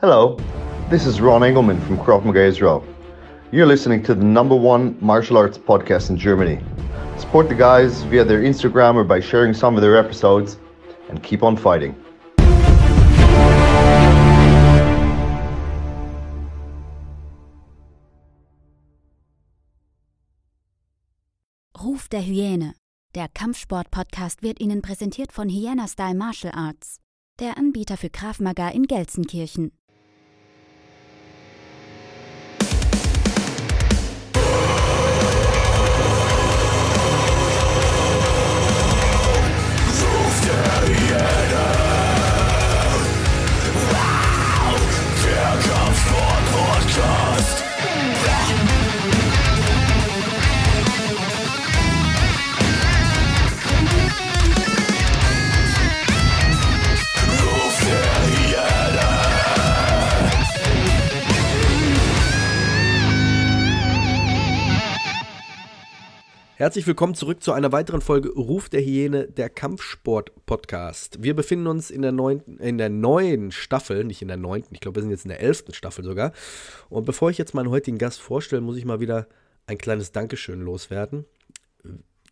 Hello, this is Ron Engelman from Krav Maga Israel. You're listening to the number one martial arts podcast in Germany. Support the guys via their Instagram or by sharing some of their episodes, and keep on fighting. Ruf der Hyäne. Der Kampfsport-Podcast wird Ihnen präsentiert von Hyena Style Martial Arts, der Anbieter für Krav Maga in Gelsenkirchen. Herzlich willkommen zurück zu einer weiteren Folge Ruf der Hyäne, der Kampfsport-Podcast. Wir befinden uns in der, neunten, in der neuen Staffel, nicht in der neunten, ich glaube, wir sind jetzt in der elften Staffel sogar. Und bevor ich jetzt meinen heutigen Gast vorstelle, muss ich mal wieder ein kleines Dankeschön loswerden.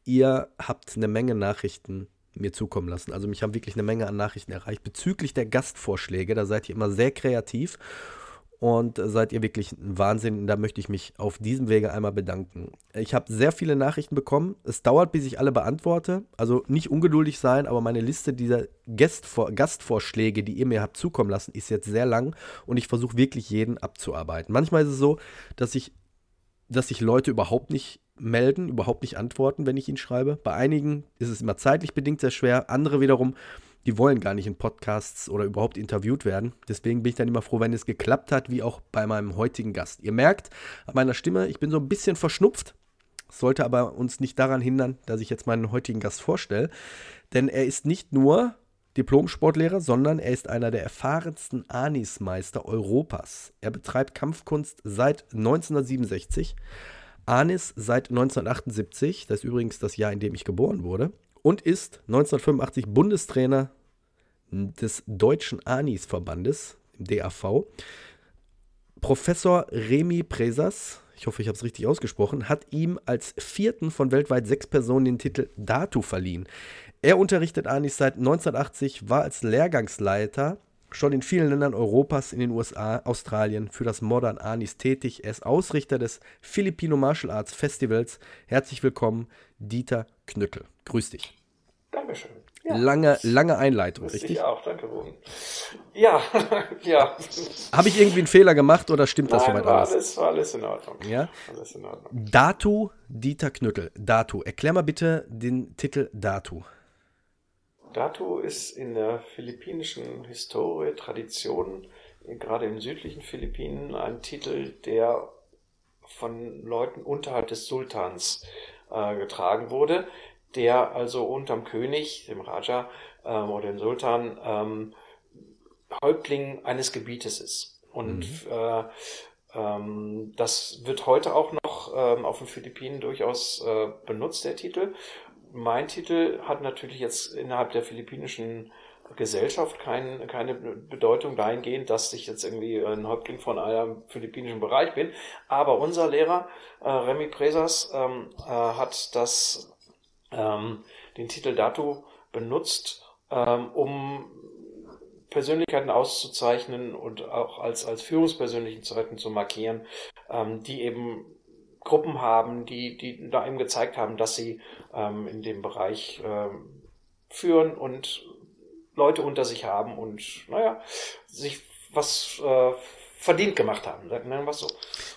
Ihr habt eine Menge Nachrichten mir zukommen lassen. Also mich haben wirklich eine Menge an Nachrichten erreicht bezüglich der Gastvorschläge. Da seid ihr immer sehr kreativ und seid ihr wirklich ein Wahnsinn. Da möchte ich mich auf diesem Wege einmal bedanken. Ich habe sehr viele Nachrichten bekommen. Es dauert, bis ich alle beantworte. Also nicht ungeduldig sein, aber meine Liste dieser Gastvor Gastvorschläge, die ihr mir habt zukommen lassen, ist jetzt sehr lang und ich versuche wirklich jeden abzuarbeiten. Manchmal ist es so, dass ich, dass sich Leute überhaupt nicht melden, überhaupt nicht antworten, wenn ich ihnen schreibe. Bei einigen ist es immer zeitlich bedingt sehr schwer. Andere wiederum die wollen gar nicht in Podcasts oder überhaupt interviewt werden. Deswegen bin ich dann immer froh, wenn es geklappt hat, wie auch bei meinem heutigen Gast. Ihr merkt an meiner Stimme, ich bin so ein bisschen verschnupft. Sollte aber uns nicht daran hindern, dass ich jetzt meinen heutigen Gast vorstelle. Denn er ist nicht nur Diplom-Sportlehrer, sondern er ist einer der erfahrensten Anismeister Europas. Er betreibt Kampfkunst seit 1967, Anis seit 1978, das ist übrigens das Jahr, in dem ich geboren wurde, und ist 1985 Bundestrainer des Deutschen Anis-Verbandes, DAV. Professor Remy Presas, ich hoffe, ich habe es richtig ausgesprochen, hat ihm als vierten von weltweit sechs Personen den Titel Datu verliehen. Er unterrichtet Anis seit 1980, war als Lehrgangsleiter schon in vielen Ländern Europas, in den USA, Australien für das Modern Anis tätig. Er ist Ausrichter des Filipino Martial Arts Festivals. Herzlich willkommen, Dieter Knückel. Grüß dich. Dankeschön. Ja. Lange, lange Einleitung, Grüß richtig? dich auch, danke, Ruben. Ja, ja. Habe ich irgendwie einen Fehler gemacht oder stimmt das Nein, soweit war alles? alles? War alles in Ordnung. Ja? Alles in Ordnung. Datu Dieter Knückel. Datu. Erklär mal bitte den Titel Datu. Datu ist in der philippinischen Historie, Tradition, gerade im südlichen Philippinen, ein Titel, der von Leuten unterhalb des Sultans äh, getragen wurde, der also unterm König, dem Raja ähm, oder dem Sultan, ähm, Häuptling eines Gebietes ist. Und äh, ähm, das wird heute auch noch ähm, auf den Philippinen durchaus äh, benutzt, der Titel. Mein Titel hat natürlich jetzt innerhalb der philippinischen Gesellschaft kein, keine Bedeutung dahingehend, dass ich jetzt irgendwie ein Häuptling von einem philippinischen Bereich bin. Aber unser Lehrer, äh, Remy Presas, ähm, äh, hat das, ähm, den Titel Datu benutzt, ähm, um Persönlichkeiten auszuzeichnen und auch als, als Führungspersönlichkeiten zu markieren, ähm, die eben Gruppen haben, die, die da eben gezeigt haben, dass sie ähm, in dem Bereich ähm, führen und Leute unter sich haben und, naja, sich was äh, verdient gemacht haben, sagen wir so.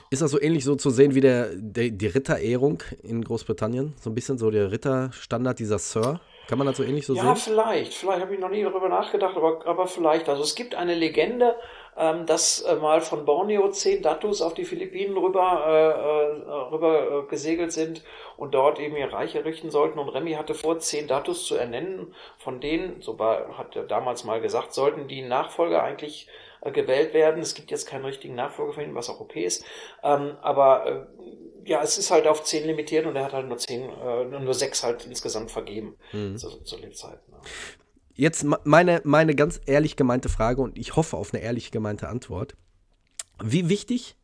Ist das so ähnlich so zu sehen wie der, der, die Ritterehrung in Großbritannien? So ein bisschen so der Ritterstandard, dieser Sir? Kann man das so ähnlich so ja, sehen? vielleicht. Vielleicht habe ich noch nie darüber nachgedacht, aber, aber vielleicht. Also es gibt eine Legende, ähm, dass äh, mal von Borneo zehn Datus auf die Philippinen rüber, äh, äh, rüber äh, gesegelt sind und dort eben ihr Reich errichten sollten. Und Remy hatte vor, zehn Datus zu ernennen. Von denen, so war, hat er damals mal gesagt, sollten die Nachfolger eigentlich äh, gewählt werden. Es gibt jetzt keinen richtigen Nachfolger für ihn, was auch okay ist. Ähm, aber äh, ja, es ist halt auf zehn limitiert und er hat halt nur zehn, äh, nur sechs halt insgesamt vergeben Mhm. zu, zu Lebzeiten. Ne? Jetzt meine, meine ganz ehrlich gemeinte Frage und ich hoffe auf eine ehrlich gemeinte Antwort. Wie wichtig,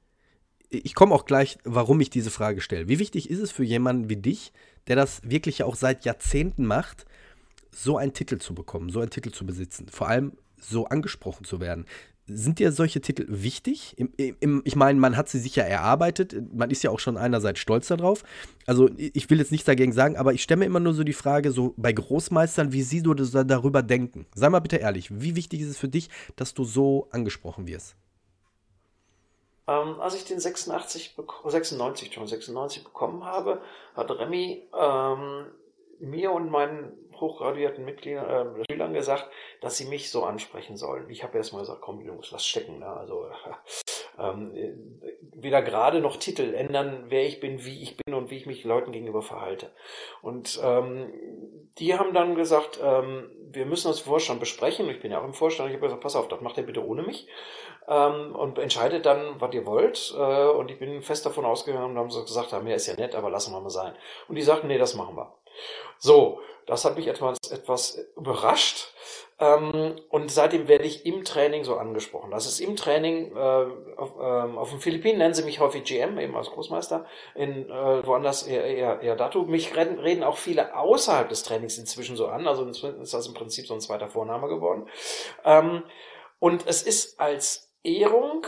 ich komme auch gleich, warum ich diese Frage stelle. Wie wichtig ist es für jemanden wie dich, der das wirklich auch seit Jahrzehnten macht, so einen Titel zu bekommen, so einen Titel zu besitzen, vor allem so angesprochen zu werden? Sind dir solche Titel wichtig? Im, im, ich meine, man hat sie sich ja erarbeitet. Man ist ja auch schon einerseits stolz darauf. Also, ich will jetzt nichts dagegen sagen, aber ich stelle mir immer nur so die Frage, so bei Großmeistern, wie sie darüber denken. Sei mal bitte ehrlich, wie wichtig ist es für dich, dass du so angesprochen wirst? Ähm, als ich den 86, 96, schon 96 bekommen habe, hat Remy ähm, mir und meinen hochgraduierten Mitgliedern, äh, Schülern gesagt, dass sie mich so ansprechen sollen. Ich habe erst mal gesagt, komm Jungs, lass stecken. Ne? Also ähm, weder gerade noch Titel ändern, wer ich bin, wie ich bin und wie ich mich Leuten gegenüber verhalte. Und ähm, die haben dann gesagt, ähm, wir müssen im Vorstand besprechen. Ich bin ja auch im Vorstand. Ich habe gesagt, pass auf, das macht ihr bitte ohne mich. Ähm, und entscheidet dann, was ihr wollt. Äh, und ich bin fest davon ausgegangen und haben so gesagt, ja, mehr ist ja nett, aber lassen wir mal sein. Und die sagten, nee, das machen wir. So, das hat mich etwas, etwas überrascht. Ähm, und seitdem werde ich im Training so angesprochen. Das ist im Training, äh, auf, ähm, auf den Philippinen nennen sie mich häufig GM, eben als Großmeister, in äh, woanders eher, eher, eher Dato. Mich reden, reden auch viele außerhalb des Trainings inzwischen so an, also ist das im Prinzip so ein zweiter Vorname geworden. Ähm, und es ist als Ehrung,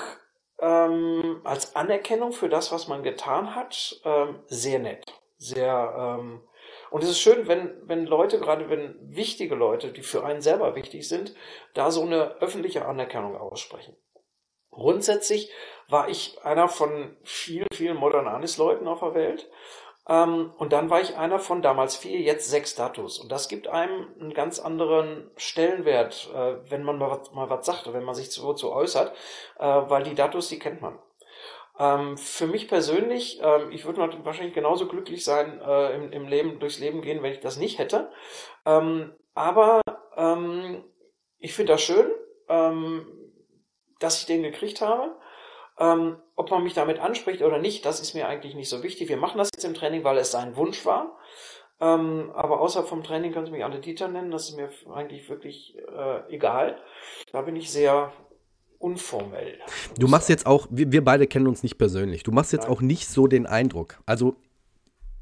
ähm, als Anerkennung für das, was man getan hat, ähm, sehr nett. Sehr, ähm, und es ist schön, wenn, wenn Leute, gerade wenn wichtige Leute, die für einen selber wichtig sind, da so eine öffentliche Anerkennung aussprechen. Grundsätzlich war ich einer von vielen, vielen Modern Anis Leuten auf der Welt. Ähm, und dann war ich einer von damals vier, jetzt sechs Status. Und das gibt einem einen ganz anderen Stellenwert, äh, wenn man mal was, mal was sagt, wenn man sich so, so äußert, äh, weil die Datus, die kennt man. Ähm, für mich persönlich, ähm, ich würde wahrscheinlich genauso glücklich sein, äh, im, im, Leben, durchs Leben gehen, wenn ich das nicht hätte. Ähm, aber ähm, ich finde das schön, ähm, dass ich den gekriegt habe. Ähm, ob man mich damit anspricht oder nicht, das ist mir eigentlich nicht so wichtig. Wir machen das jetzt im Training, weil es sein Wunsch war. aber außerhalb vom Training können Sie mich alle Dieter nennen. Das ist mir eigentlich wirklich äh, egal. Da bin ich sehr unformell. Du machst jetzt auch, wir, wir, beide kennen uns nicht persönlich, du machst jetzt Nein. auch nicht so den Eindruck. Also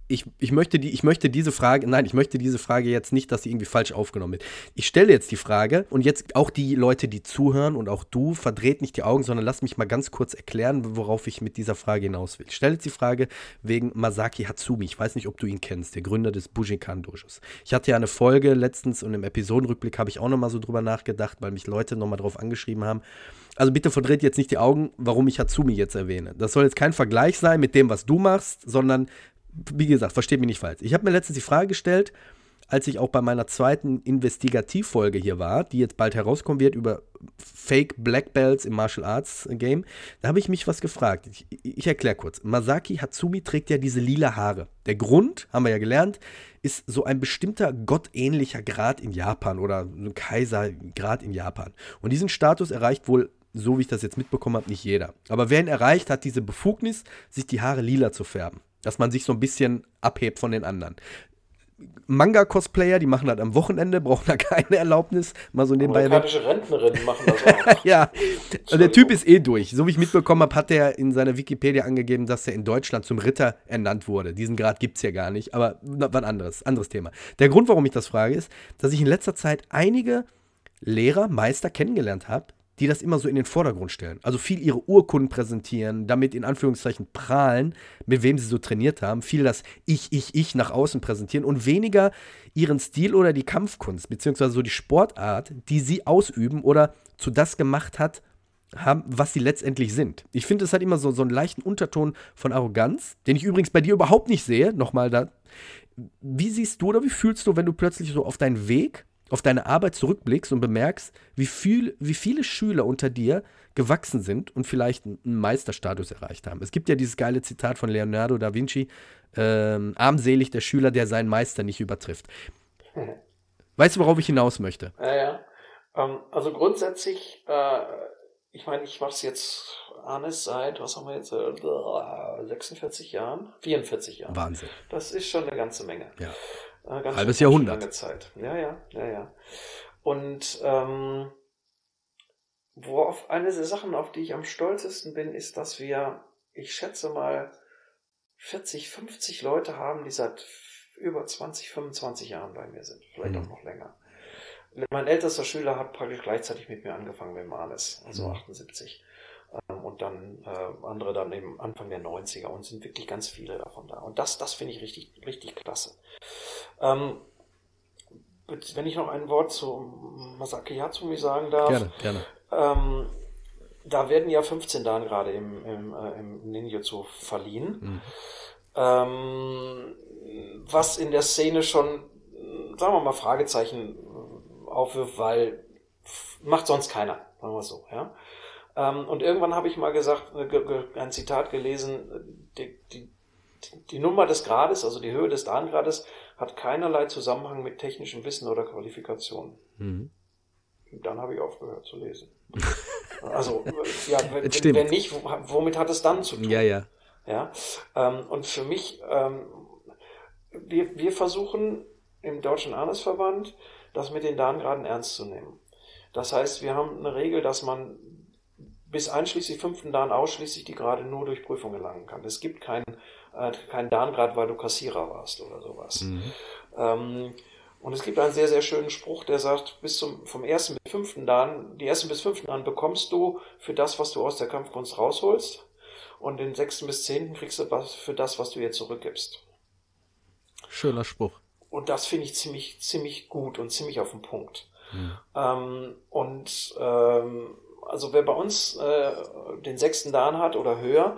ich, ich, möchte die, ich möchte diese Frage, nein, ich möchte diese Frage jetzt nicht, dass sie irgendwie falsch aufgenommen wird. Ich stelle jetzt die Frage und jetzt auch die Leute, die zuhören und auch du, verdreht nicht die Augen, sondern lass mich mal ganz kurz erklären, worauf ich mit dieser Frage hinaus will. Ich stelle jetzt die Frage wegen Masaki Hatsumi. Ich weiß nicht, ob du ihn kennst, der Gründer des Bujikan Dojos. Ich hatte ja eine Folge letztens und im Episodenrückblick habe ich auch nochmal so drüber nachgedacht, weil mich Leute nochmal drauf angeschrieben haben. Also bitte verdreht jetzt nicht die Augen, warum ich Hatsumi jetzt erwähne. Das soll jetzt kein Vergleich sein mit dem, was du machst, sondern wie gesagt, versteht mich nicht falsch. Ich habe mir letztens die Frage gestellt, als ich auch bei meiner zweiten Investigativfolge hier war, die jetzt bald herauskommen wird über Fake Black Belts im Martial Arts Game, da habe ich mich was gefragt. Ich, ich erkläre kurz. Masaki Hatsumi trägt ja diese lila Haare. Der Grund, haben wir ja gelernt, ist so ein bestimmter gottähnlicher Grad in Japan oder ein Kaisergrad in Japan. Und diesen Status erreicht wohl so wie ich das jetzt mitbekommen habe, nicht jeder. Aber wer ihn erreicht, hat diese Befugnis, sich die Haare lila zu färben dass man sich so ein bisschen abhebt von den anderen. Manga-Cosplayer, die machen das am Wochenende, brauchen da keine Erlaubnis. Mal so nebenbei. Amerikanische Rentnerinnen machen das auch. ja, also der Typ ist eh durch. So wie ich mitbekommen habe, hat er in seiner Wikipedia angegeben, dass er in Deutschland zum Ritter ernannt wurde. Diesen Grad gibt es ja gar nicht, aber was anderes, anderes Thema. Der Grund, warum ich das frage, ist, dass ich in letzter Zeit einige Lehrer, Meister kennengelernt habe, die das immer so in den Vordergrund stellen. Also viel ihre Urkunden präsentieren, damit in Anführungszeichen prahlen, mit wem sie so trainiert haben, viel das Ich, Ich, Ich nach außen präsentieren und weniger ihren Stil oder die Kampfkunst, beziehungsweise so die Sportart, die sie ausüben oder zu das gemacht hat, haben, was sie letztendlich sind. Ich finde, es hat immer so, so einen leichten Unterton von Arroganz, den ich übrigens bei dir überhaupt nicht sehe. Nochmal da. Wie siehst du oder wie fühlst du, wenn du plötzlich so auf deinen Weg auf deine Arbeit zurückblickst und bemerkst, wie, viel, wie viele Schüler unter dir gewachsen sind und vielleicht einen Meisterstatus erreicht haben. Es gibt ja dieses geile Zitat von Leonardo da Vinci, ähm, armselig der Schüler, der seinen Meister nicht übertrifft. Weißt du, worauf ich hinaus möchte? Ja, ja. Ähm, also grundsätzlich, äh, ich meine, ich mache es jetzt, Arnes, seit, was haben wir jetzt, äh, 46 Jahren? 44 Jahren. Wahnsinn. Das ist schon eine ganze Menge. Ja. Äh, ganz Halbes Jahrhundert. Lange Zeit. Ja, ja, ja, ja. Und ähm, worauf eine der Sachen, auf die ich am stolzesten bin, ist, dass wir, ich schätze mal, 40, 50 Leute haben, die seit über 20, 25 Jahren bei mir sind. Vielleicht mhm. auch noch länger. Mein ältester Schüler hat praktisch gleichzeitig mit mir angefangen mit Manes, also mhm. 78. Ähm, und dann äh, andere dann eben Anfang der 90er und sind wirklich ganz viele davon da. Und das, das finde ich richtig, richtig klasse. Ähm, wenn ich noch ein Wort zu Masaki Hatsumi sagen darf. Gerne, gerne. Ähm, da werden ja 15 Dan gerade im, im, äh, im Ninjutsu verliehen. Mhm. Ähm, was in der Szene schon, sagen wir mal, Fragezeichen aufwirft, weil macht sonst keiner, sagen wir so, ja. Ähm, und irgendwann habe ich mal gesagt, äh, ein Zitat gelesen, die, die, die Nummer des Grades, also die Höhe des Dan-Grades, hat keinerlei Zusammenhang mit technischem Wissen oder Qualifikation. Mhm. Dann habe ich aufgehört zu lesen. Also, ja, wenn, wenn, nicht, womit hat es dann zu tun? Ja, ja. Ja, ähm, und für mich, ähm, wir, wir versuchen im Deutschen Arnesverband, das mit den Darngraden ernst zu nehmen. Das heißt, wir haben eine Regel, dass man bis einschließlich fünften Dan ausschließlich die Grade nur durch Prüfung gelangen kann. Es gibt keinen äh, kein Darngrad, weil du Kassierer warst oder sowas. Mhm. Ähm, und es gibt einen sehr, sehr schönen Spruch, der sagt, bis zum, vom ersten bis fünften Dan, die ersten bis fünften Dan bekommst du für das, was du aus der Kampfkunst rausholst. Und den sechsten bis zehnten kriegst du was für das, was du ihr zurückgibst. Schöner Spruch. Und das finde ich ziemlich, ziemlich gut und ziemlich auf den Punkt. Mhm. Ähm, und ähm, also wer bei uns äh, den sechsten Dan hat oder höher,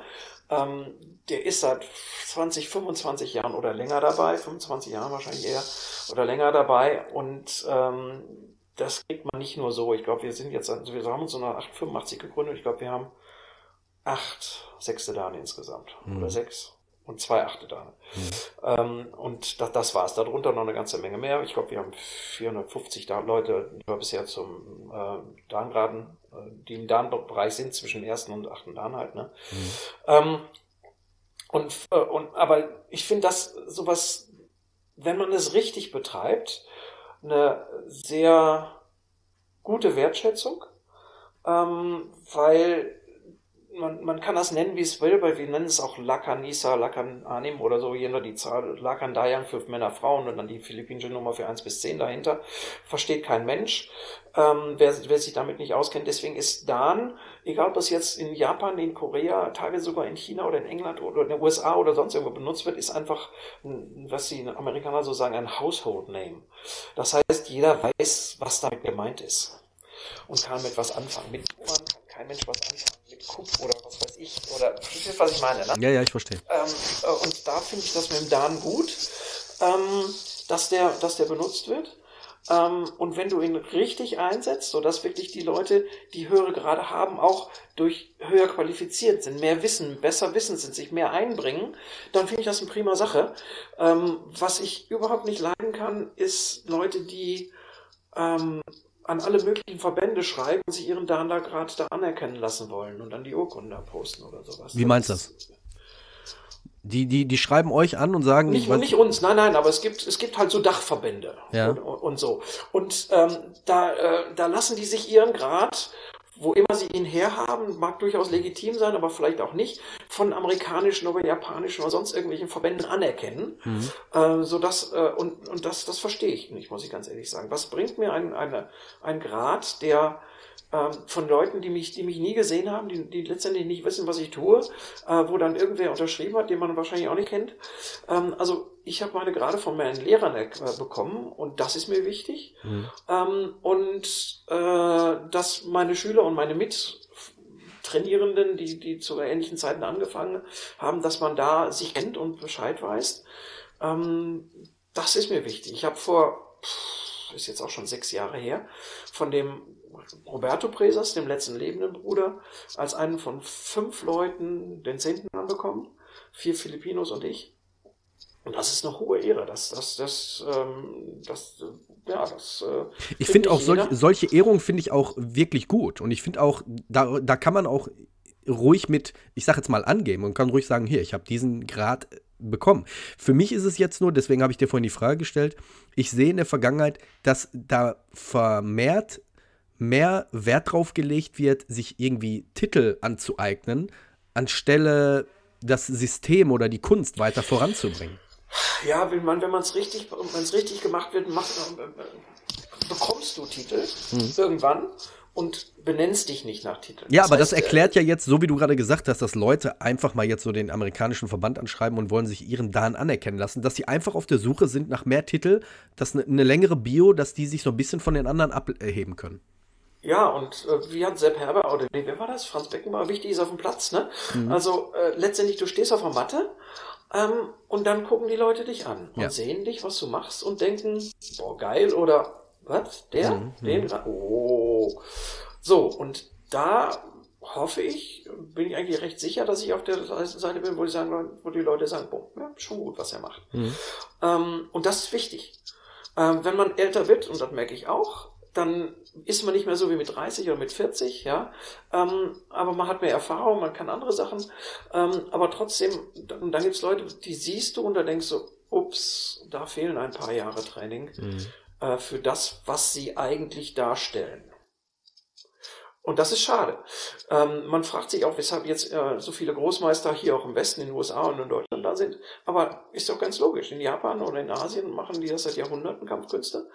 ähm, der ist seit 20, 25 Jahren oder länger dabei, 25 Jahren wahrscheinlich eher oder länger dabei und ähm, das kriegt man nicht nur so. Ich glaube, wir sind jetzt, also wir haben uns so nach 85 gegründet. Ich glaube, wir haben acht sechste Dane insgesamt mhm. oder sechs und zwei achte Dane. Mhm. Ähm, und das, das war's. Darunter noch eine ganze Menge mehr. Ich glaube, wir haben 450 Leute, die wir bisher zum äh, Dangraden die im Darmbereich sind, zwischen dem ersten und achten Darm halt. Ne? Mhm. Ähm, und, äh, und, aber ich finde das sowas, wenn man es richtig betreibt, eine sehr gute Wertschätzung, ähm, weil man, man kann das nennen, wie es will, weil wir nennen es auch Lakanisa, Lakan Anim oder so, jener die Zahl Lakan Dayang für Männer, Frauen und dann die philippinische Nummer für 1 bis 10 dahinter. Versteht kein Mensch, ähm, wer, wer sich damit nicht auskennt. Deswegen ist Dan, egal ob das jetzt in Japan, in Korea, teilweise sogar in China oder in England oder in den USA oder sonst irgendwo benutzt wird, ist einfach, was die Amerikaner so sagen, ein Household Name. Das heißt, jeder weiß, was damit gemeint ist und kann mit was anfangen. Mit Nummern kann kein Mensch was anfangen mit Kup oder was weiß ich. Oder verstehst was ich meine, ne? Ja, ja, ich verstehe. Ähm, äh, und da finde ich das mit dem Dan gut, ähm, dass, der, dass der benutzt wird. Ähm, und wenn du ihn richtig einsetzt, sodass wirklich die Leute, die höhere Grade haben, auch durch höher qualifiziert sind, mehr wissen, besser wissen sind, sich mehr einbringen, dann finde ich das eine prima Sache. Ähm, was ich überhaupt nicht leiden kann, ist Leute, die ähm, an alle möglichen Verbände schreiben und sich ihren Dana-Grad da anerkennen lassen wollen und dann die Urkunde posten oder sowas. Wie meinst du das? Die, die, die schreiben euch an und sagen. Nicht, nicht uns, nein, nein, aber es gibt, es gibt halt so Dachverbände ja. und, und so. Und ähm, da, äh, da lassen die sich ihren Grad wo immer sie ihn herhaben, mag durchaus legitim sein, aber vielleicht auch nicht, von amerikanischen oder japanischen oder sonst irgendwelchen Verbänden anerkennen. Mhm. Äh, so dass, äh, und, und das, das verstehe ich nicht, muss ich ganz ehrlich sagen. Was bringt mir ein, eine, ein Grad, der ähm, von Leuten, die mich, die mich nie gesehen haben, die, die letztendlich nicht wissen, was ich tue, äh, wo dann irgendwer unterschrieben hat, den man wahrscheinlich auch nicht kennt. Ähm, also ich habe meine gerade von meinen Lehrern äh, bekommen und das ist mir wichtig. Mhm. Ähm, und äh, dass meine Schüler und meine Mittrainierenden, die, die zu ähnlichen Zeiten angefangen haben, dass man da sich kennt und Bescheid weiß. Ähm, das ist mir wichtig. Ich habe vor, ist jetzt auch schon sechs Jahre her, von dem Roberto Presas, dem letzten lebenden Bruder, als einen von fünf Leuten den zehnten anbekommen. Vier Filipinos und ich. Und das ist eine hohe Ehre. Das, das, das, ähm, das, ja, das. Äh, ich finde auch solch, solche Ehrungen finde ich auch wirklich gut. Und ich finde auch, da, da kann man auch ruhig mit, ich sag jetzt mal, angeben und kann ruhig sagen, hier, ich habe diesen Grad bekommen. Für mich ist es jetzt nur, deswegen habe ich dir vorhin die Frage gestellt, ich sehe in der Vergangenheit, dass da vermehrt mehr Wert drauf gelegt wird, sich irgendwie Titel anzueignen, anstelle das System oder die Kunst weiter voranzubringen. Ja, wenn man, wenn es richtig, richtig gemacht wird, macht, äh, bekommst du Titel mhm. irgendwann und benennst dich nicht nach Titeln. Ja, das aber heißt, das erklärt äh, ja jetzt, so wie du gerade gesagt hast, dass Leute einfach mal jetzt so den amerikanischen Verband anschreiben und wollen sich ihren Dan anerkennen lassen, dass sie einfach auf der Suche sind nach mehr Titel, dass eine, eine längere Bio, dass die sich so ein bisschen von den anderen abheben können. Ja, und äh, wie hat Sepp Herber, oder wer war das? Franz Beckenbauer, wichtig ist auf dem Platz, ne? Mhm. Also äh, letztendlich, du stehst auf der Matte ähm, und dann gucken die Leute dich an und ja. sehen dich, was du machst und denken, boah, geil, oder was? Der? Mhm. Den? Mhm. Oh. So, und da hoffe ich, bin ich eigentlich recht sicher, dass ich auf der Seite bin, wo die, sagen, wo die Leute sagen, boah, ja, schon gut, was er macht. Mhm. Ähm, und das ist wichtig. Ähm, wenn man älter wird, und das merke ich auch, dann ist man nicht mehr so wie mit 30 oder mit 40, ja. Ähm, aber man hat mehr Erfahrung, man kann andere Sachen. Ähm, aber trotzdem, dann, dann gibt es Leute, die siehst du und da denkst du, ups, da fehlen ein paar Jahre Training. Mhm äh, für das, was sie eigentlich darstellen. Und das ist schade. Ähm, man fragt sich auch, weshalb jetzt äh, so viele Großmeister hier auch im Westen, in den USA und in Deutschland da sind. Aber ist doch ganz logisch. In Japan oder in Asien machen die das seit Jahrhunderten, Kampfkünste.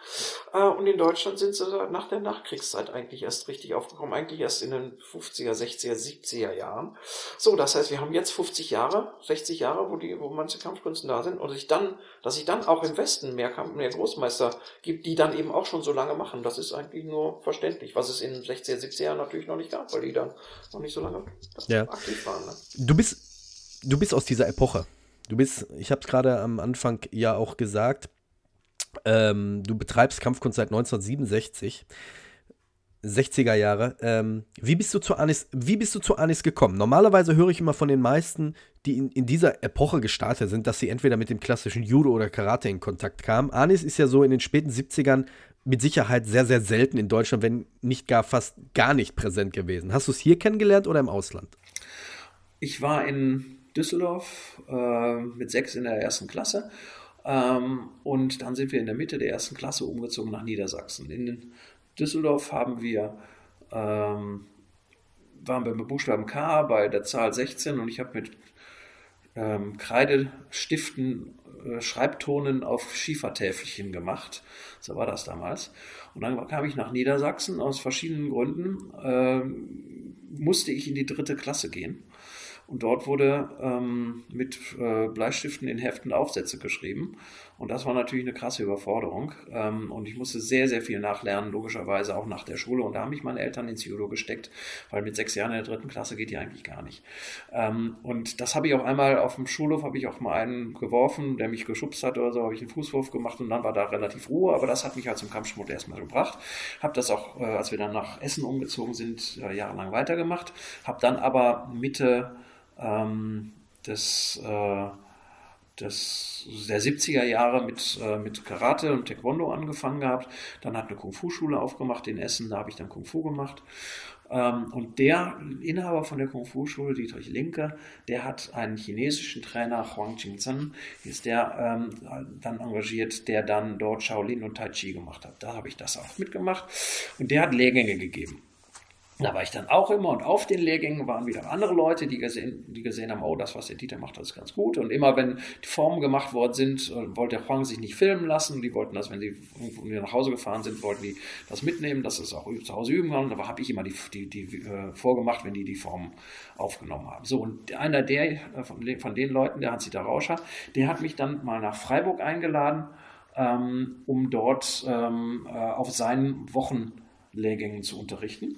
Äh, und in Deutschland sind sie nach der Nachkriegszeit eigentlich erst richtig aufgekommen. Eigentlich erst in den 50er, 60er, 70er Jahren. So, das heißt, wir haben jetzt 50 Jahre, 60 Jahre, wo die, wo manche Kampfkünste da sind. Und sich dann, dass sich dann auch im Westen mehr, Kampf, mehr Großmeister gibt, die dann eben auch schon so lange machen. Das ist eigentlich nur verständlich. Was es in 60er, 70er Jahren natürlich noch nicht gab, weil die dann noch nicht so lange ja. aktiv waren. Ne? Du bist, du bist aus dieser Epoche. Du bist, ich habe es gerade am Anfang ja auch gesagt, ähm, du betreibst Kampfkunst seit 1967. 60er Jahre. Ähm, wie, bist du zu Anis, wie bist du zu Anis gekommen? Normalerweise höre ich immer von den meisten, die in, in dieser Epoche gestartet sind, dass sie entweder mit dem klassischen Judo oder Karate in Kontakt kamen. Anis ist ja so in den späten 70ern mit Sicherheit sehr, sehr selten in Deutschland, wenn nicht gar fast gar nicht präsent gewesen. Hast du es hier kennengelernt oder im Ausland? Ich war in Düsseldorf äh, mit sechs in der ersten Klasse. Ähm, und dann sind wir in der Mitte der ersten Klasse umgezogen nach Niedersachsen. In Düsseldorf haben wir, ähm, waren wir mit Buchstaben K bei der Zahl 16 und ich habe mit ähm, Kreidestiften äh, Schreibtonen auf Schiefertäfelchen gemacht. So war das damals. Und dann kam ich nach Niedersachsen aus verschiedenen Gründen. Äh, musste ich in die dritte Klasse gehen. Und dort wurde ähm, mit äh, Bleistiften in Heften Aufsätze geschrieben. Und das war natürlich eine krasse Überforderung. Ähm, und ich musste sehr, sehr viel nachlernen, logischerweise auch nach der Schule. Und da haben mich meine Eltern ins Judo gesteckt, weil mit sechs Jahren in der dritten Klasse geht die eigentlich gar nicht. Ähm, und das habe ich auch einmal auf dem Schulhof, habe ich auch mal einen geworfen, der mich geschubst hat oder so, habe ich einen Fußwurf gemacht und dann war da relativ Ruhe. Aber das hat mich halt zum Kampfsport erstmal gebracht. Habe das auch, äh, als wir dann nach Essen umgezogen sind, äh, jahrelang weitergemacht. Habe dann aber Mitte ähm, des, äh, des, der 70er Jahre mit, äh, mit Karate und Taekwondo angefangen gehabt. Dann hat eine Kung-Fu-Schule aufgemacht in Essen, da habe ich dann Kung-Fu gemacht. Ähm, und der Inhaber von der Kung-Fu-Schule, Dietrich Linke, der hat einen chinesischen Trainer, Huang Qingzhen, ist der ähm, dann engagiert, der dann dort Shaolin und Tai Chi gemacht hat. Da habe ich das auch mitgemacht. Und der hat Lehrgänge gegeben. Da war ich dann auch immer und auf den Lehrgängen waren wieder andere Leute, die gesehen, die gesehen haben, oh, das, was der Dieter macht, das ist ganz gut. Und immer wenn die Formen gemacht worden sind, äh, wollte der Huang sich nicht filmen lassen. Die wollten das, wenn sie nach Hause gefahren sind, wollten die das mitnehmen, dass es auch zu Hause üben kann. Aber habe ich immer die, die, die äh, vorgemacht, wenn die die Formen aufgenommen haben. So, und einer der, äh, von, den Leuten, der Hans-Dieter Rauscher, der hat mich dann mal nach Freiburg eingeladen, ähm, um dort ähm, äh, auf seinen Wochenlehrgängen zu unterrichten.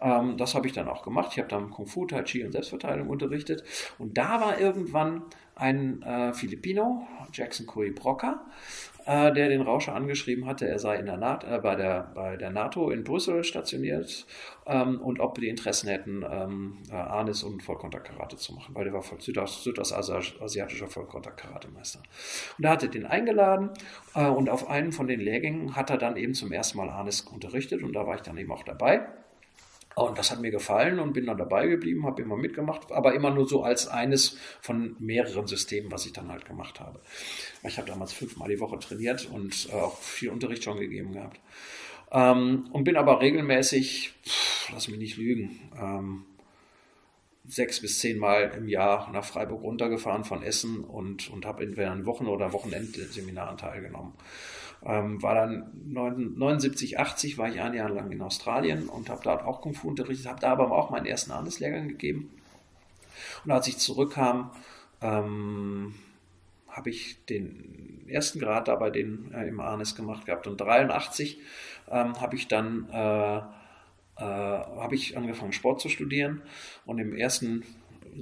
Ähm, das habe ich dann auch gemacht. Ich habe dann Kung Fu, Tai Chi und Selbstverteidigung unterrichtet. Und da war irgendwann ein äh, Filipino, Jackson Cui Broca, äh, der den Rauscher angeschrieben hatte, er sei in der NATO, äh, bei, der, bei der NATO in Brüssel stationiert ähm, und ob die Interessen hätten, ähm, äh, Arnis und Vollkontakt-Karate zu machen, weil der war Südost, südostasiatischer Vollkontakt-Karatemeister. Und er hatte den eingeladen äh, und auf einem von den Lehrgängen hat er dann eben zum ersten Mal Arnis unterrichtet und da war ich dann eben auch dabei. Und das hat mir gefallen und bin dann dabei geblieben, habe immer mitgemacht, aber immer nur so als eines von mehreren Systemen, was ich dann halt gemacht habe. Ich habe damals fünfmal die Woche trainiert und äh, auch viel Unterricht schon gegeben gehabt. Ähm, und bin aber regelmäßig, lass mich nicht lügen, ähm, sechs bis zehn Mal im Jahr nach Freiburg runtergefahren von Essen und, und habe entweder an Wochen- oder Wochenendseminaren teilgenommen. Ähm, war dann 79, 80 war ich ein Jahr lang in Australien und habe dort auch Kung Fu unterrichtet, habe da aber auch meinen ersten Landeslehrgang gegeben. Und als ich zurückkam, ähm, habe ich den ersten Grad da bei den äh, im Arnes gemacht gehabt. Und 83 ähm, habe ich dann äh, äh, habe ich angefangen Sport zu studieren und im ersten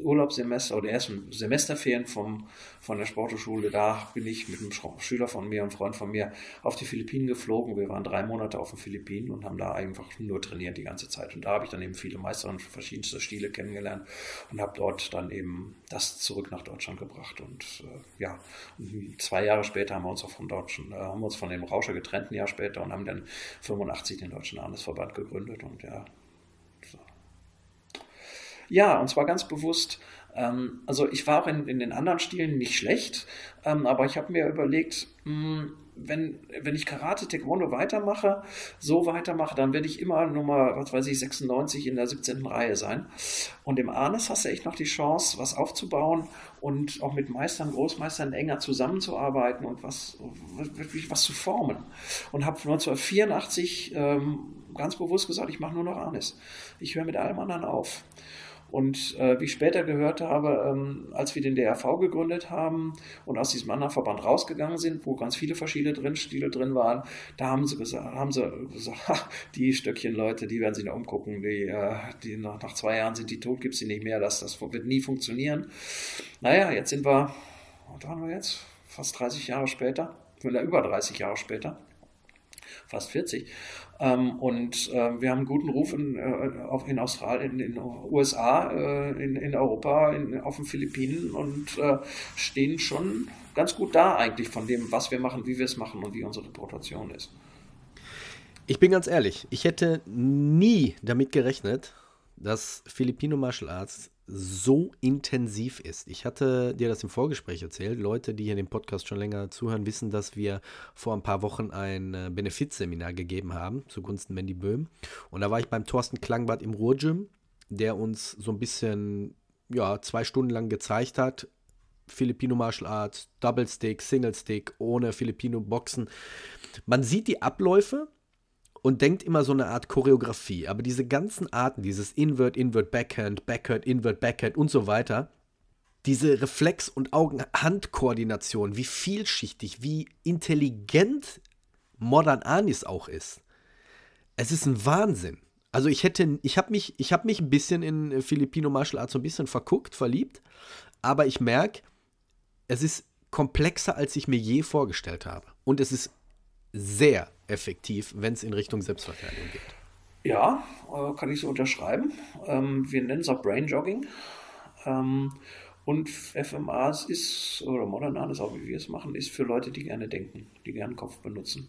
Urlaubssemester oder ersten Semesterferien vom, von der Sporthochschule, da bin ich mit einem Schüler von mir, einem Freund von mir, auf die Philippinen geflogen. Wir waren drei Monate auf den Philippinen und haben da einfach nur trainiert die ganze Zeit. Und da habe ich dann eben viele Meister und verschiedenste Stile kennengelernt und habe dort dann eben das zurück nach Deutschland gebracht. Und äh, ja, und zwei Jahre später haben wir uns auch von Deutschen, äh, haben wir uns von dem Rauscher getrennt, ein Jahr später und haben dann 85 den Deutschen Landesverband gegründet und ja, ja, und zwar ganz bewusst. Ähm, also ich war auch in, in, den anderen Stilen nicht schlecht, ähm, aber ich habe mir überlegt, mh, hm, wenn, wenn ich Karate Taekwondo weitermache, so weitermache, dann werde ich immer Nummer, was weiß ich, 96 in der 17. Reihe sein. Und im Arnes hast du echt noch die Chance, was aufzubauen und auch mit Meistern, Großmeistern enger zusammenzuarbeiten und was, wirklich was zu formen. Und habe 1984 ähm, ganz bewusst gesagt, ich mache nur noch Arnes. Ich höre mit allem anderen auf. Und äh, wie ich später gehört habe, ähm, als wir den DRV gegründet haben und aus diesem anderen Verband rausgegangen sind, wo ganz viele verschiedene drin, Stile drin waren, da haben sie gesagt, haben sie gesagt, ha, die Stöckchen Leute, die werden sich noch umgucken, die, äh, die nach, nach, zwei Jahren sind die tot, gibt sie nicht mehr, das, das wird nie funktionieren. Naja, jetzt sind wir, was waren wir jetzt? Fast 30 Jahre später, oder über 30 Jahre später fast 40. Ähm, und äh, wir haben einen guten Ruf in, äh, in Australien, in den USA, äh, in, in Europa, in, auf den Philippinen und äh, stehen schon ganz gut da eigentlich von dem, was wir machen, wie wir es machen und wie unsere Reputation ist. Ich bin ganz ehrlich, ich hätte nie damit gerechnet, dass Filipino Martial Arts so intensiv ist. Ich hatte dir das im Vorgespräch erzählt. Leute, die hier den Podcast schon länger zuhören, wissen, dass wir vor ein paar Wochen ein äh, Benefizseminar gegeben haben zugunsten Mandy Böhm. Und da war ich beim Thorsten Klangbart im Ruhrgym, der uns so ein bisschen, ja, zwei Stunden lang gezeigt hat, Filipino Martial Arts, Double Stick, Single Stick, ohne Filipino Boxen. Man sieht die Abläufe, und denkt immer so eine Art Choreografie. Aber diese ganzen Arten, dieses Invert, Invert, Backhand, Backhand, Invert, Backhand und so weiter, diese Reflex- und Augen-Hand-Koordination, wie vielschichtig, wie intelligent Modern Anis auch ist. Es ist ein Wahnsinn. Also ich hätte, ich habe mich, ich habe mich ein bisschen in Filipino Martial Arts so ein bisschen verguckt, verliebt, aber ich merke, es ist komplexer, als ich mir je vorgestellt habe. Und es ist sehr effektiv, wenn es in Richtung Selbstverteidigung geht. Ja, äh, kann ich so unterschreiben. Ähm, wir nennen es auch Brain Jogging. Ähm, und FMA ist, oder Modern Art ist auch, wie wir es machen, ist für Leute, die gerne denken, die gerne Kopf benutzen.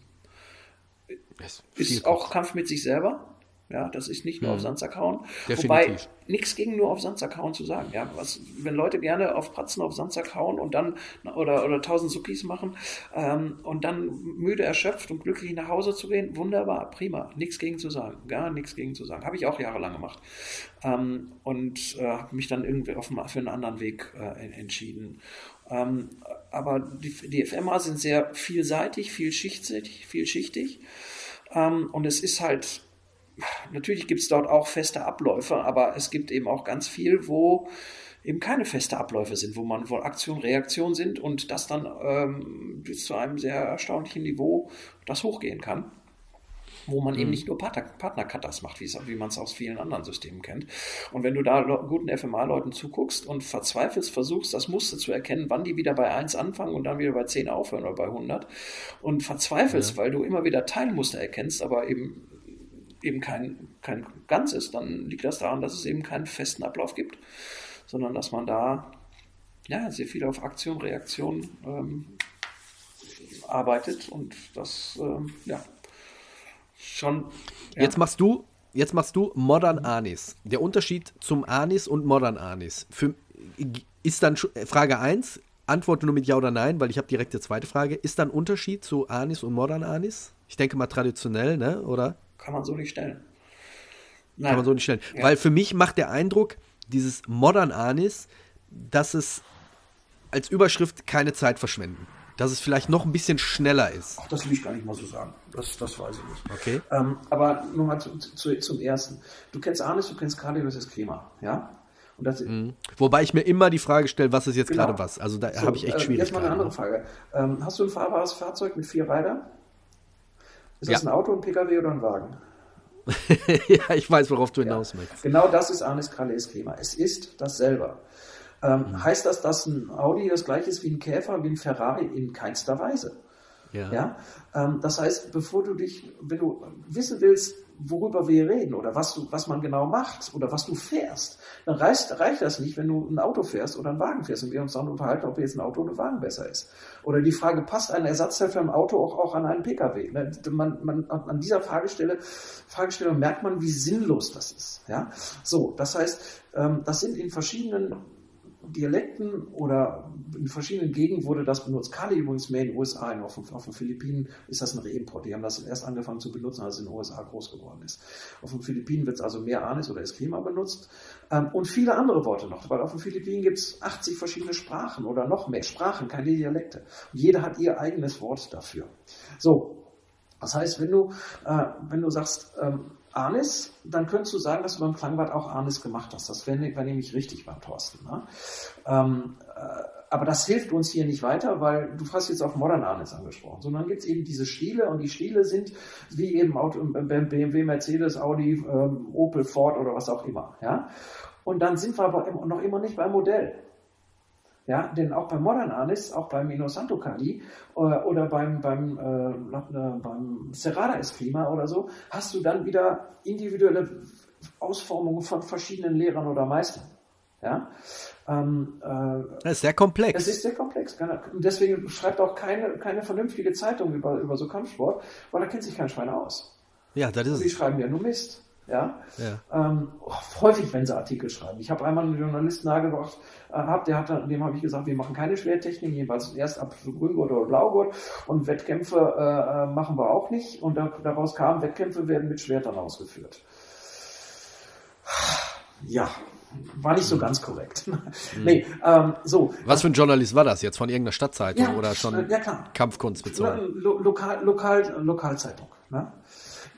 Ist, ist auch Kampf mit sich selber. Ja, das ist nicht nur mhm. auf Sansa hauen. Definitiv. Wobei nichts gegen nur auf Sansa hauen zu sagen. Ja, was, wenn Leute gerne auf Pratzen auf Sansa hauen und dann oder oder tausend Suppis machen ähm, und dann müde, erschöpft und glücklich nach Hause zu gehen, wunderbar, prima, nichts gegen zu sagen, gar nichts gegen zu sagen. Habe ich auch jahrelang gemacht ähm, und äh, habe mich dann irgendwie auf, für einen anderen Weg äh, entschieden. Ähm, aber die, die FMA sind sehr vielseitig, vielschichtig, vielschichtig. Ähm, und es ist halt natürlich gibt es dort auch feste Abläufe, aber es gibt eben auch ganz viel, wo eben keine feste Abläufe sind, wo man wohl Aktion, Reaktion sind und das dann ähm, bis zu einem sehr erstaunlichen Niveau das hochgehen kann wo man mhm. eben nicht nur Partner, Partnerkatas macht, wie man es aus vielen anderen Systemen kennt. Und wenn du da guten FMA-Leuten zuguckst und verzweifelst, versuchst, das Muster zu erkennen, wann die wieder bei 1 anfangen und dann wieder bei 10 aufhören oder bei 100 und verzweifelst, ja. weil du immer wieder Teilmuster erkennst, aber eben eben kein, kein Ganz ist, dann liegt das daran, dass es eben keinen festen Ablauf gibt, sondern dass man da ja, sehr viel auf Aktion, Reaktion ähm, arbeitet und das ähm, ja schon. Ja. Jetzt machst du jetzt machst du Modern Anis. Der Unterschied zum Anis und Modern Anis. Für, ist dann Frage 1, antworte nur mit Ja oder Nein, weil ich habe direkt die zweite Frage. Ist da ein Unterschied zu Anis und Modern Anis? Ich denke mal traditionell, ne? Oder? Kann man so nicht stellen. Nein. Kann man so nicht stellen. Ja. Weil für mich macht der Eindruck, dieses Modern Anis, dass es als Überschrift keine Zeit verschwenden. Dass es vielleicht noch ein bisschen schneller ist. Ach, das will ich gar nicht mal so sagen. Das, das weiß ich nicht. Okay. Ähm, aber nur mal zu, zu, zum Ersten. Du kennst Anis, du kennst Cardiac, das Klima. Ja? Mhm. Wobei ich mir immer die Frage stelle, was ist jetzt genau. gerade was? Also da so, habe ich echt äh, Schwierigkeiten. Jetzt mal eine andere Frage. Ähm, hast du ein fahrbares Fahrzeug mit vier Rädern? Ist das ein Auto, ein Pkw oder ein Wagen? ja, ich weiß, worauf du hinaus ja. möchtest. Genau das ist Anis Calais Klima. Es ist dasselbe. Ähm, mhm. Heißt das, dass ein Audi das gleiche ist wie ein Käfer, wie ein Ferrari? In keinster Weise. Ja. ja? Ähm, das heißt, bevor du dich, wenn du wissen willst, worüber wir reden oder was, du, was man genau macht oder was du fährst, dann reicht, reicht das nicht, wenn du ein Auto fährst oder einen Wagen fährst und wir uns dann unterhalten, ob jetzt ein Auto oder ein Wagen besser ist. Oder die Frage, passt ein Ersatzteil für ein Auto auch, auch an einen Pkw? Ne, man, man, an dieser Fragestelle, Fragestellung merkt man, wie sinnlos das ist. Ja? So, das heißt, ähm, das sind in verschiedenen Dialekten oder in verschiedenen Gegenden wurde das benutzt. Kali übrigens mehr in den USA, auf, auf den Philippinen ist das ein Reimport. Die haben das erst angefangen zu benutzen, als es in den USA groß geworden ist. Auf den Philippinen wird es also mehr Anis oder Eskima benutzt ähm, und viele andere Worte noch, weil auf den Philippinen gibt es 80 verschiedene Sprachen oder noch mehr Sprachen, keine Dialekte. Und jeder hat ihr eigenes Wort dafür. So, das heißt, wenn du, äh, wenn du sagst, ähm, Anis, dann könntest du sagen, dass du beim Klangbad auch Anis gemacht hast. Das wäre wär nämlich richtig beim Thorsten. Ne? Ähm, äh, aber das hilft uns hier nicht weiter, weil du hast jetzt auf Modern Anis angesprochen, sondern gibt es eben diese Stile und die Stile sind wie eben Auto, BMW, Mercedes, Audi, ähm, Opel, Ford oder was auch immer. Ja? Und dann sind wir aber noch immer nicht beim Modell. Ja, denn auch beim Modern Anis, auch beim Inosanto Kali oder, äh, oder beim, beim, äh, äh, beim Serrada Esklima oder so, hast du dann wieder individuelle Ausformungen von verschiedenen Lehrern oder Meistern. Ja? Ähm, äh, das ist sehr komplex. Es ist sehr komplex. Deswegen schreibt auch keine, keine vernünftige Zeitung über, über so Kampfsport, weil da kennt sich kein Schwein aus. Ja, das ist. Die schreiben ja nur Mist. Ja? ja. Ähm, häufig, wenn sie Artikel schreiben. Ich habe einmal einen Journalisten nahegebracht, äh, der hat, dem habe ich gesagt, wir machen keine Schwertechnik, jedenfalls erst ab Grüngurt oder Blaugurt und Wettkämpfe äh, äh, machen wir auch nicht. Und da, daraus kam, Wettkämpfe werden mit Schwertern ausgeführt. Ja, war nicht so ganz korrekt. Hm. nee, ähm, so. Was für ein Journalist war das jetzt? Von irgendeiner Stadtzeitung ja, oder schon ja, Kampfkunst bezogen? Lo lokal, lokal, Lokalzeitung. Ne?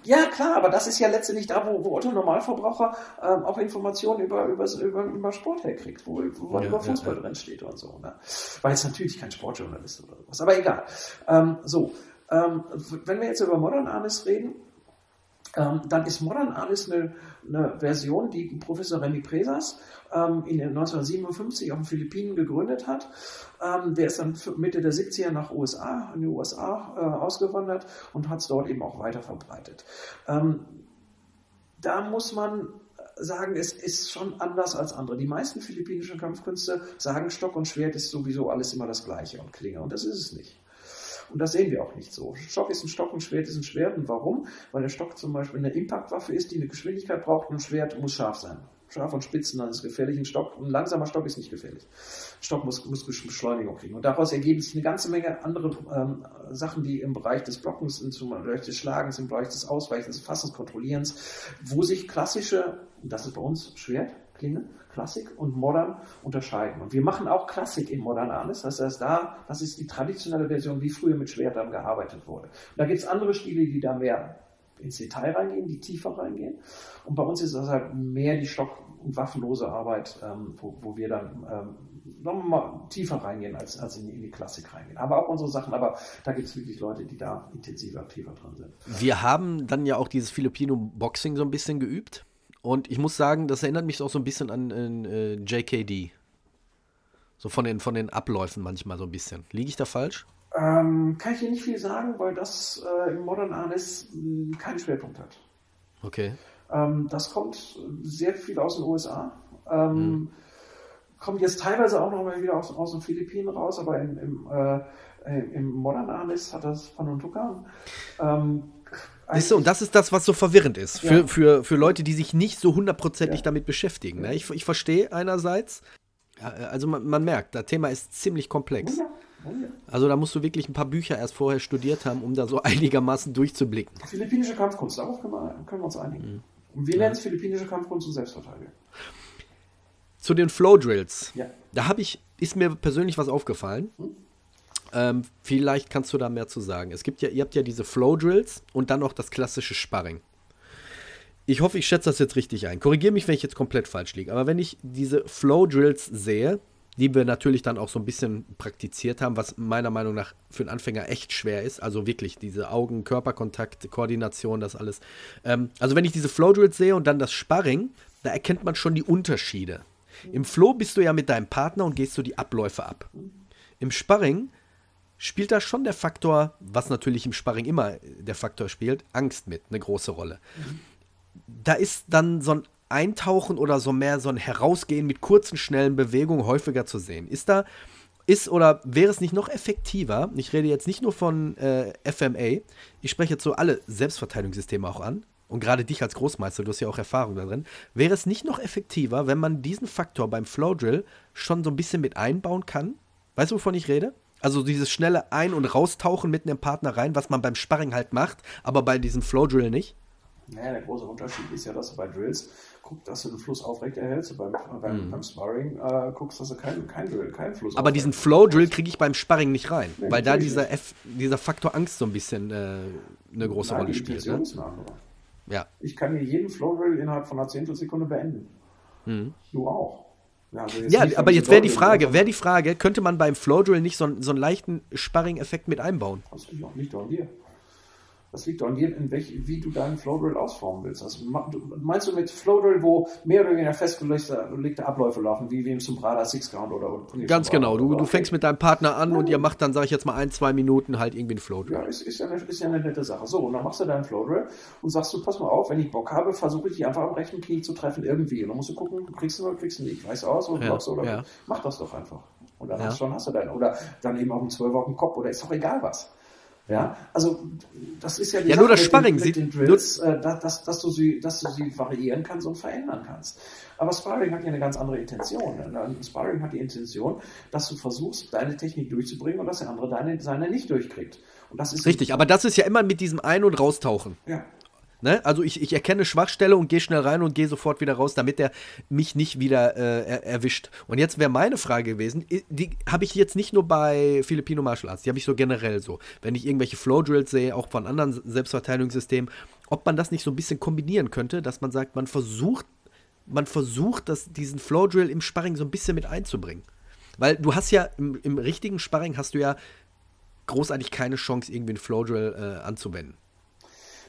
Ja, klar, aber das ist ja letztendlich da, wo, wo Otto Normalverbraucher ähm, auch Informationen über, über, über, über Sport herkriegt, wo, wo ja, über Fußball ja, ja. drin steht und so. Ne? Weil es natürlich kein Sportjournalist oder sowas. Aber egal. Ähm, so, ähm, wenn wir jetzt über Modern Artists reden, ähm, dann ist Modern Alice eine, eine, Version, die Professor Remy Presas ähm, in 1957 auf den Philippinen gegründet hat. Ähm, der ist dann Mitte der 70er nach USA, in die USA äh, ausgewandert und hat es dort eben auch weiter verbreitet. Ähm, da muss man sagen, es ist schon anders als andere. Die meisten philippinischen Kampfkünste sagen, Stock und Schwert ist sowieso alles immer das Gleiche und Klinge. Und das ist es nicht. Und das sehen wir auch nicht so. Stock ist ein Stock, ein Schwert ist ein Schwert. Und warum? Weil der Stock zum Beispiel eine Impactwaffe ist, die eine Geschwindigkeit braucht und ein Schwert muss scharf sein. Scharf und spitzen, dann ist gefährlich. Ein Stock, ein langsamer Stock ist nicht gefährlich. Ein Stock muss, muss Beschleunigung kriegen. Und daraus ergeben sich eine ganze Menge andere ähm, Sachen, die im Bereich des Blockens, im Bereich des Schlagens, im Bereich des Ausweichens, des Fassens, Kontrollierens, wo sich klassische, und das ist bei uns Schwert, Klinge, Klassik und Modern unterscheiden. Und wir machen auch Klassik in Modern alles. Das heißt, da, das ist die traditionelle Version, wie früher mit Schwertern gearbeitet wurde. Und da gibt es andere Stile, die da mehr ins Detail reingehen, die tiefer reingehen. Und bei uns ist das halt mehr die Stock- und waffenlose Arbeit, ähm, wo, wo, wir dann ähm, nochmal tiefer reingehen als, als in, in, die Klassik reingehen. Aber auch unsere Sachen, aber da gibt es wirklich Leute, die da intensiver, aktiver dran sind. Wir haben dann ja auch dieses Filipino Boxing so ein bisschen geübt. Und ich muss sagen, das erinnert mich auch so ein bisschen an äh, JKD. So von den, von den Abläufen manchmal so ein bisschen. Liege ich da falsch? Ähm, kann ich dir nicht viel sagen, weil das äh, im Modern Arnis hm, keinen Schwerpunkt hat. Okay. Ähm, das kommt sehr viel aus den USA. Ähm, hm. Kommt jetzt teilweise auch noch mal wieder aus, aus den Philippinen raus, aber im, im, äh, im Modern Arnis hat das Panuntukan. Ähm, Siehst du, und das ist das, was so verwirrend ist. Für, ja. für, für Leute, die sich nicht so hundertprozentig ja. damit beschäftigen. Ne? Ich, ich verstehe einerseits, also man, man, merkt, das Thema ist ziemlich komplex. Ja. Also da musst du wirklich ein paar Bücher erst vorher studiert haben, um da so einigermaßen durchzublicken. Philippinische Kampfkunst, darauf können wir, können wir uns einigen. Mhm. Und wir nennen es philippinische Kampfkunst und Selbstverteidigung. Zu den Flow Drills. Ja. Da habe ich, ist mir persönlich was aufgefallen. Hm? Ähm, vielleicht kannst du da mehr zu sagen. Es gibt ja, ihr habt ja diese Flow Drills und dann noch das klassische Sparring. Ich hoffe, ich schätze das jetzt richtig ein. Korrigiere mich, wenn ich jetzt komplett falsch liege. Aber wenn ich diese Flow Drills sehe, die wir natürlich dann auch so ein bisschen praktiziert haben, was meiner Meinung nach für einen Anfänger echt schwer ist. Also wirklich diese Augen-Körperkontakt, Koordination, das alles. Ähm, also wenn ich diese Flow Drills sehe und dann das Sparring, da erkennt man schon die Unterschiede. Im Flow bist du ja mit deinem Partner und gehst so die Abläufe ab. Im Sparring spielt da schon der Faktor, was natürlich im Sparring immer der Faktor spielt, Angst mit, eine große Rolle. Da ist dann so ein Eintauchen oder so mehr so ein Herausgehen mit kurzen, schnellen Bewegungen häufiger zu sehen. Ist da, ist oder wäre es nicht noch effektiver, ich rede jetzt nicht nur von äh, FMA, ich spreche jetzt so alle Selbstverteidigungssysteme auch an, und gerade dich als Großmeister, du hast ja auch Erfahrung da drin, wäre es nicht noch effektiver, wenn man diesen Faktor beim Flow Drill schon so ein bisschen mit einbauen kann? Weißt du, wovon ich rede? Also dieses schnelle Ein- und Raustauchen mitten im Partner rein, was man beim Sparring halt macht, aber bei diesem Flow-Drill nicht? Naja, der große Unterschied ist ja, dass du bei Drills guckst, dass du den Fluss aufrecht erhältst. Beim, beim, mhm. beim Sparring äh, guckst, dass du keinen kein Drill, keinen Fluss Aber diesen Flow-Drill kriege ich beim Sparring nicht rein, nee, weil da dieser, F, dieser Faktor Angst so ein bisschen äh, eine große Nein, Rolle spielt. Ne? Ja. Ich kann hier jeden Flow-Drill innerhalb von einer Zehntelsekunde beenden. Mhm. Du auch. Ja, also ja aber jetzt wäre die Frage, wäre die Frage, könnte man beim Flow Drill nicht so, so einen leichten Sparring-Effekt mit einbauen? Auch nicht an dir. Das liegt an dir, in welch, wie du deinen Flowdrill ausformen willst. Also meinst du mit Flowdrill, wo mehr oder weniger festgelegte Abläufe laufen, wie, wie im Sumbrada Six Count oder, oder Ganz genau. Du, du fängst mit deinem Partner an ja. und ihr macht dann, sage ich jetzt mal, ein, zwei Minuten halt irgendwie einen Flowdrill. Ja, ist, ist, ja eine, ist ja eine nette Sache. So, und dann machst du deinen Flowdrill und sagst du, pass mal auf, wenn ich Bock habe, versuche ich dich einfach am rechten Knie zu treffen, irgendwie. Und dann musst du gucken, kriegst du oder kriegst du nicht. Weiß aus oder ja, blockst oder ja. mach das doch einfach. Und dann ja. hast, schon hast du deinen. Oder dann eben auch einen Zwölfer auf dem Kopf oder ist doch egal was. Ja, also das ist ja die ja, nur das Sparring mit, den, mit den Drills, äh, dass, dass, du sie, dass du sie variieren kannst und verändern kannst. Aber Sparring hat ja eine ganz andere Intention. Sparring hat die Intention, dass du versuchst, deine Technik durchzubringen und dass der andere deine, seine nicht durchkriegt. Und das ist Richtig, aber das ist ja immer mit diesem Ein- und Raustauchen. Ja. Ne? Also ich, ich erkenne Schwachstelle und gehe schnell rein und gehe sofort wieder raus, damit er mich nicht wieder äh, er, erwischt. Und jetzt wäre meine Frage gewesen, die habe ich jetzt nicht nur bei Filipino Martial Arts, die habe ich so generell so. Wenn ich irgendwelche Flow Drills sehe, auch von anderen Selbstverteidigungssystemen, ob man das nicht so ein bisschen kombinieren könnte, dass man sagt, man versucht, man versucht, das, diesen Flow Drill im Sparring so ein bisschen mit einzubringen. Weil du hast ja im, im richtigen Sparring hast du ja großartig keine Chance, irgendwie einen Flow Drill äh, anzuwenden.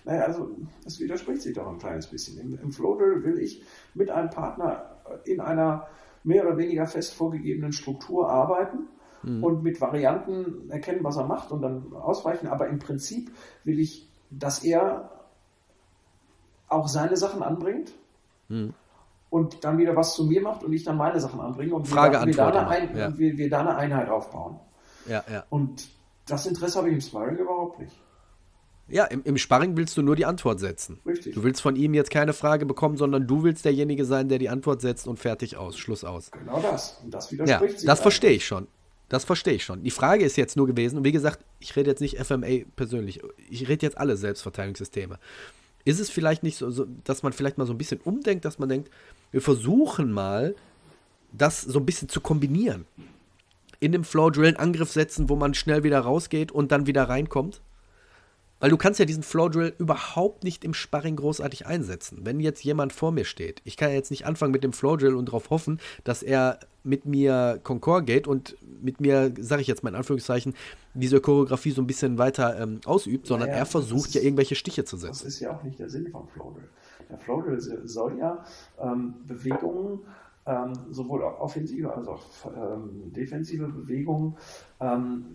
Naja, also das widerspricht sich doch ein kleines bisschen. Im, im Flowdrill will ich mit einem Partner in einer mehr oder weniger fest vorgegebenen Struktur arbeiten mhm. und mit Varianten erkennen, was er macht und dann ausweichen. Aber im Prinzip will ich, dass er auch seine Sachen anbringt. Mhm und dann wieder was zu mir macht und ich dann meine Sachen anbringe und Frage, wir, da, wir, da ein, ja. wir, wir, da eine Einheit aufbauen. Ja, ja. Und das Interesse habe ich im Sparring überhaupt nicht. Ja, im, im Sparring willst du nur die Antwort setzen. Richtig. Du willst von ihm jetzt keine Frage bekommen, sondern du willst derjenige sein, der die Antwort setzt und fertig aus, Schluss aus. Genau das. Und das widerspricht ja, sich. Das verstehe ich schon. Das verstehe ich schon. Die Frage ist jetzt nur gewesen, und wie gesagt, ich rede jetzt nicht FMA persönlich, ich rede jetzt alle Selbstverteidigungssysteme. Ist es vielleicht nicht so, so, dass man vielleicht mal so ein bisschen umdenkt, dass man denkt, wir versuchen mal, das so ein bisschen zu kombinieren. In dem Flow Drill einen Angriff setzen, wo man schnell wieder rausgeht und dann wieder reinkommt? Weil du kannst ja diesen Flow Drill überhaupt nicht im Sparring großartig einsetzen. Wenn jetzt jemand vor mir steht, ich kann ja jetzt nicht anfangen mit dem Flow Drill und darauf hoffen, dass er mit mir Concord geht und mit mir, sage ich jetzt mal in Anführungszeichen, diese Choreografie so ein bisschen weiter ähm, ausübt, sondern naja, er versucht ja irgendwelche Stiche zu setzen. Das ist ja auch nicht der Sinn vom Flow Drill. Der Flow Drill soll ja ähm, Bewegungen ähm, sowohl offensive als auch ähm, defensive Bewegungen ähm,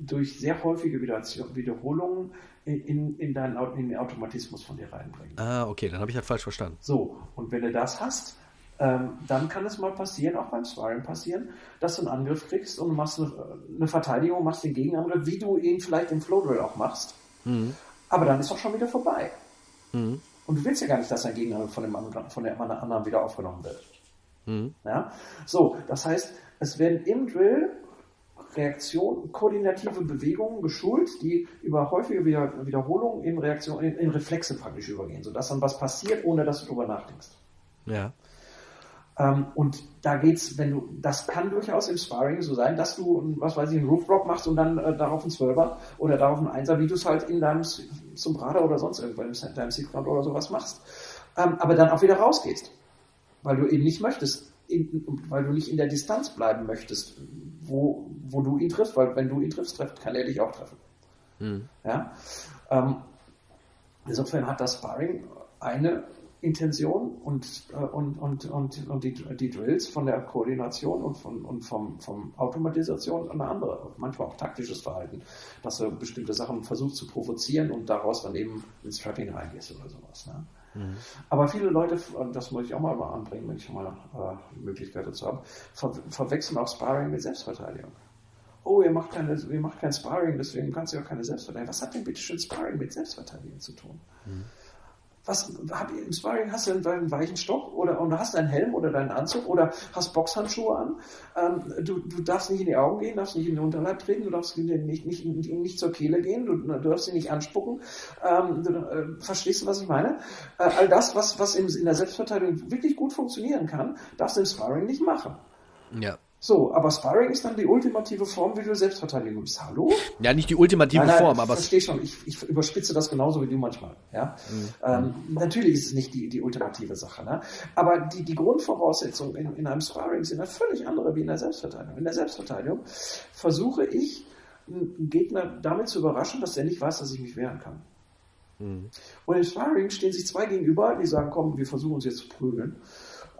durch sehr häufige Wiederholungen in, in, deinen, in den Automatismus von dir reinbringen. Ah, okay, dann habe ich halt falsch verstanden. So, und wenn du das hast, ähm, dann kann es mal passieren, auch beim Sparring passieren, dass du einen Angriff kriegst und du machst eine, eine Verteidigung, machst den Gegenangriff, wie du ihn vielleicht im Flow Drill auch machst. Mhm. Aber dann ist auch schon wieder vorbei. Mhm. Und du willst ja gar nicht, dass dein Gegner von dem anderen, von dem anderen wieder aufgenommen wird. Mhm. Ja? So, das heißt, es werden im Drill Reaktion, koordinative Bewegungen geschult, die über häufige Wiederholungen in Reaktion, in, in Reflexe praktisch übergehen, sodass dann was passiert, ohne dass du darüber nachdenkst. Ja. Ähm, und da geht's, wenn du, das kann durchaus im Sparring so sein, dass du, was weiß ich, einen Roof Drop machst und dann äh, darauf einen Zwölfer oder darauf einen Einser, wie du es halt in deinem Sombrada oder sonst irgendwo in deinem Sequent oder sowas machst. Ähm, aber dann auch wieder rausgehst. Weil du eben nicht möchtest, in, weil du nicht in der Distanz bleiben möchtest, wo, wo du ihn triffst, weil wenn du ihn triffst, trifft, kann er dich auch treffen. Mhm. Ja? Ähm, insofern hat das Sparring eine Intention und, äh, und, und, und, und die, die Drills von der Koordination und, von, und vom, vom Automatisation eine andere, manchmal auch taktisches Verhalten, dass du bestimmte Sachen versuchst zu provozieren und daraus dann eben ins Trapping reingehst oder sowas. Ne? Mhm. Aber viele Leute, das muss ich auch mal anbringen, wenn ich mal äh, Möglichkeit dazu habe, ver verwechseln auch Sparring mit Selbstverteidigung. Oh, ihr macht, keine, ihr macht kein Sparring, deswegen kannst du ja keine Selbstverteidigung. Was hat denn bitte schön Sparring mit Selbstverteidigung zu tun? Mhm was hab, im Sparring hast du einen, weichen Stock oder und hast einen Helm oder deinen Anzug oder hast Boxhandschuhe an. Ähm, du, du darfst nicht in die Augen gehen, darfst nicht in den Unterleib treten, du darfst nicht, nicht, nicht, nicht zur Kehle gehen, du, du darfst sie nicht anspucken. Ähm, du, äh, verstehst du, was ich meine? Äh, all das, was, was in, in der Selbstverteidigung wirklich gut funktionieren kann, darfst du im Sparring nicht machen. Ja. So, aber Sparring ist dann die ultimative Form, wie du Selbstverteidigung bist. Hallo? Ja, nicht die ultimative nein, nein, Form, aber. Ich verstehe schon, ich, ich überspitze das genauso wie du manchmal. Ja? Mhm. Ähm, natürlich ist es nicht die, die ultimative Sache. Ne? Aber die, die Grundvoraussetzungen in, in einem Sparring sind eine völlig andere wie in der Selbstverteidigung. In der Selbstverteidigung versuche ich, einen Gegner damit zu überraschen, dass er nicht weiß, dass ich mich wehren kann. Mhm. Und im Sparring stehen sich zwei gegenüber, die sagen, komm, wir versuchen uns jetzt zu prügeln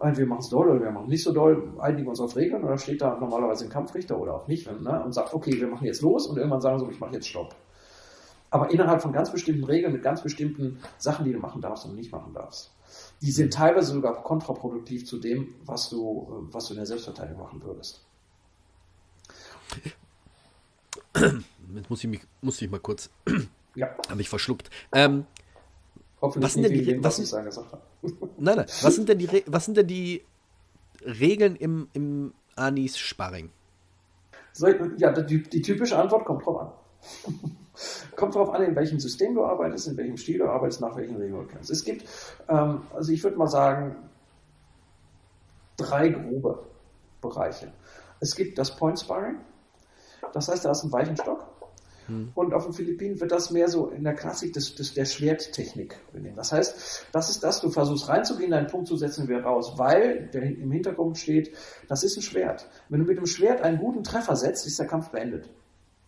wir machen es doll oder wir machen nicht so doll, einigen uns auf Regeln oder steht da normalerweise ein Kampfrichter oder auch nicht ne, und sagt, okay, wir machen jetzt los und irgendwann sagen so, ich mache jetzt Stopp. Aber innerhalb von ganz bestimmten Regeln, mit ganz bestimmten Sachen, die du machen darfst und nicht machen darfst. Die sind teilweise sogar kontraproduktiv zu dem, was du, was du in der Selbstverteidigung machen würdest. Jetzt muss ich mich, muss ich mal kurz. Ja. Habe ich verschluckt. Ähm, Hoffentlich was sind denn die, was, was ich gesagt habe. Nein, nein. Was sind denn die, was sind denn die Regeln im, im Anis Sparring? So, ja, die, die, typische Antwort kommt drauf an. kommt drauf an, in welchem System du arbeitest, in welchem Stil du arbeitest, nach welchen Regeln du kennst. Es gibt, ähm, also ich würde mal sagen, drei grobe Bereiche. Es gibt das Point Sparring. Das heißt, da ist ein weichen Stock. Hm. Und auf den Philippinen wird das mehr so in der Klassik des, des, der Schwerttechnik. Das heißt, das ist das, du versuchst reinzugehen, deinen Punkt zu setzen, wieder raus, weil der im Hintergrund steht, das ist ein Schwert. Wenn du mit dem Schwert einen guten Treffer setzt, ist der Kampf beendet.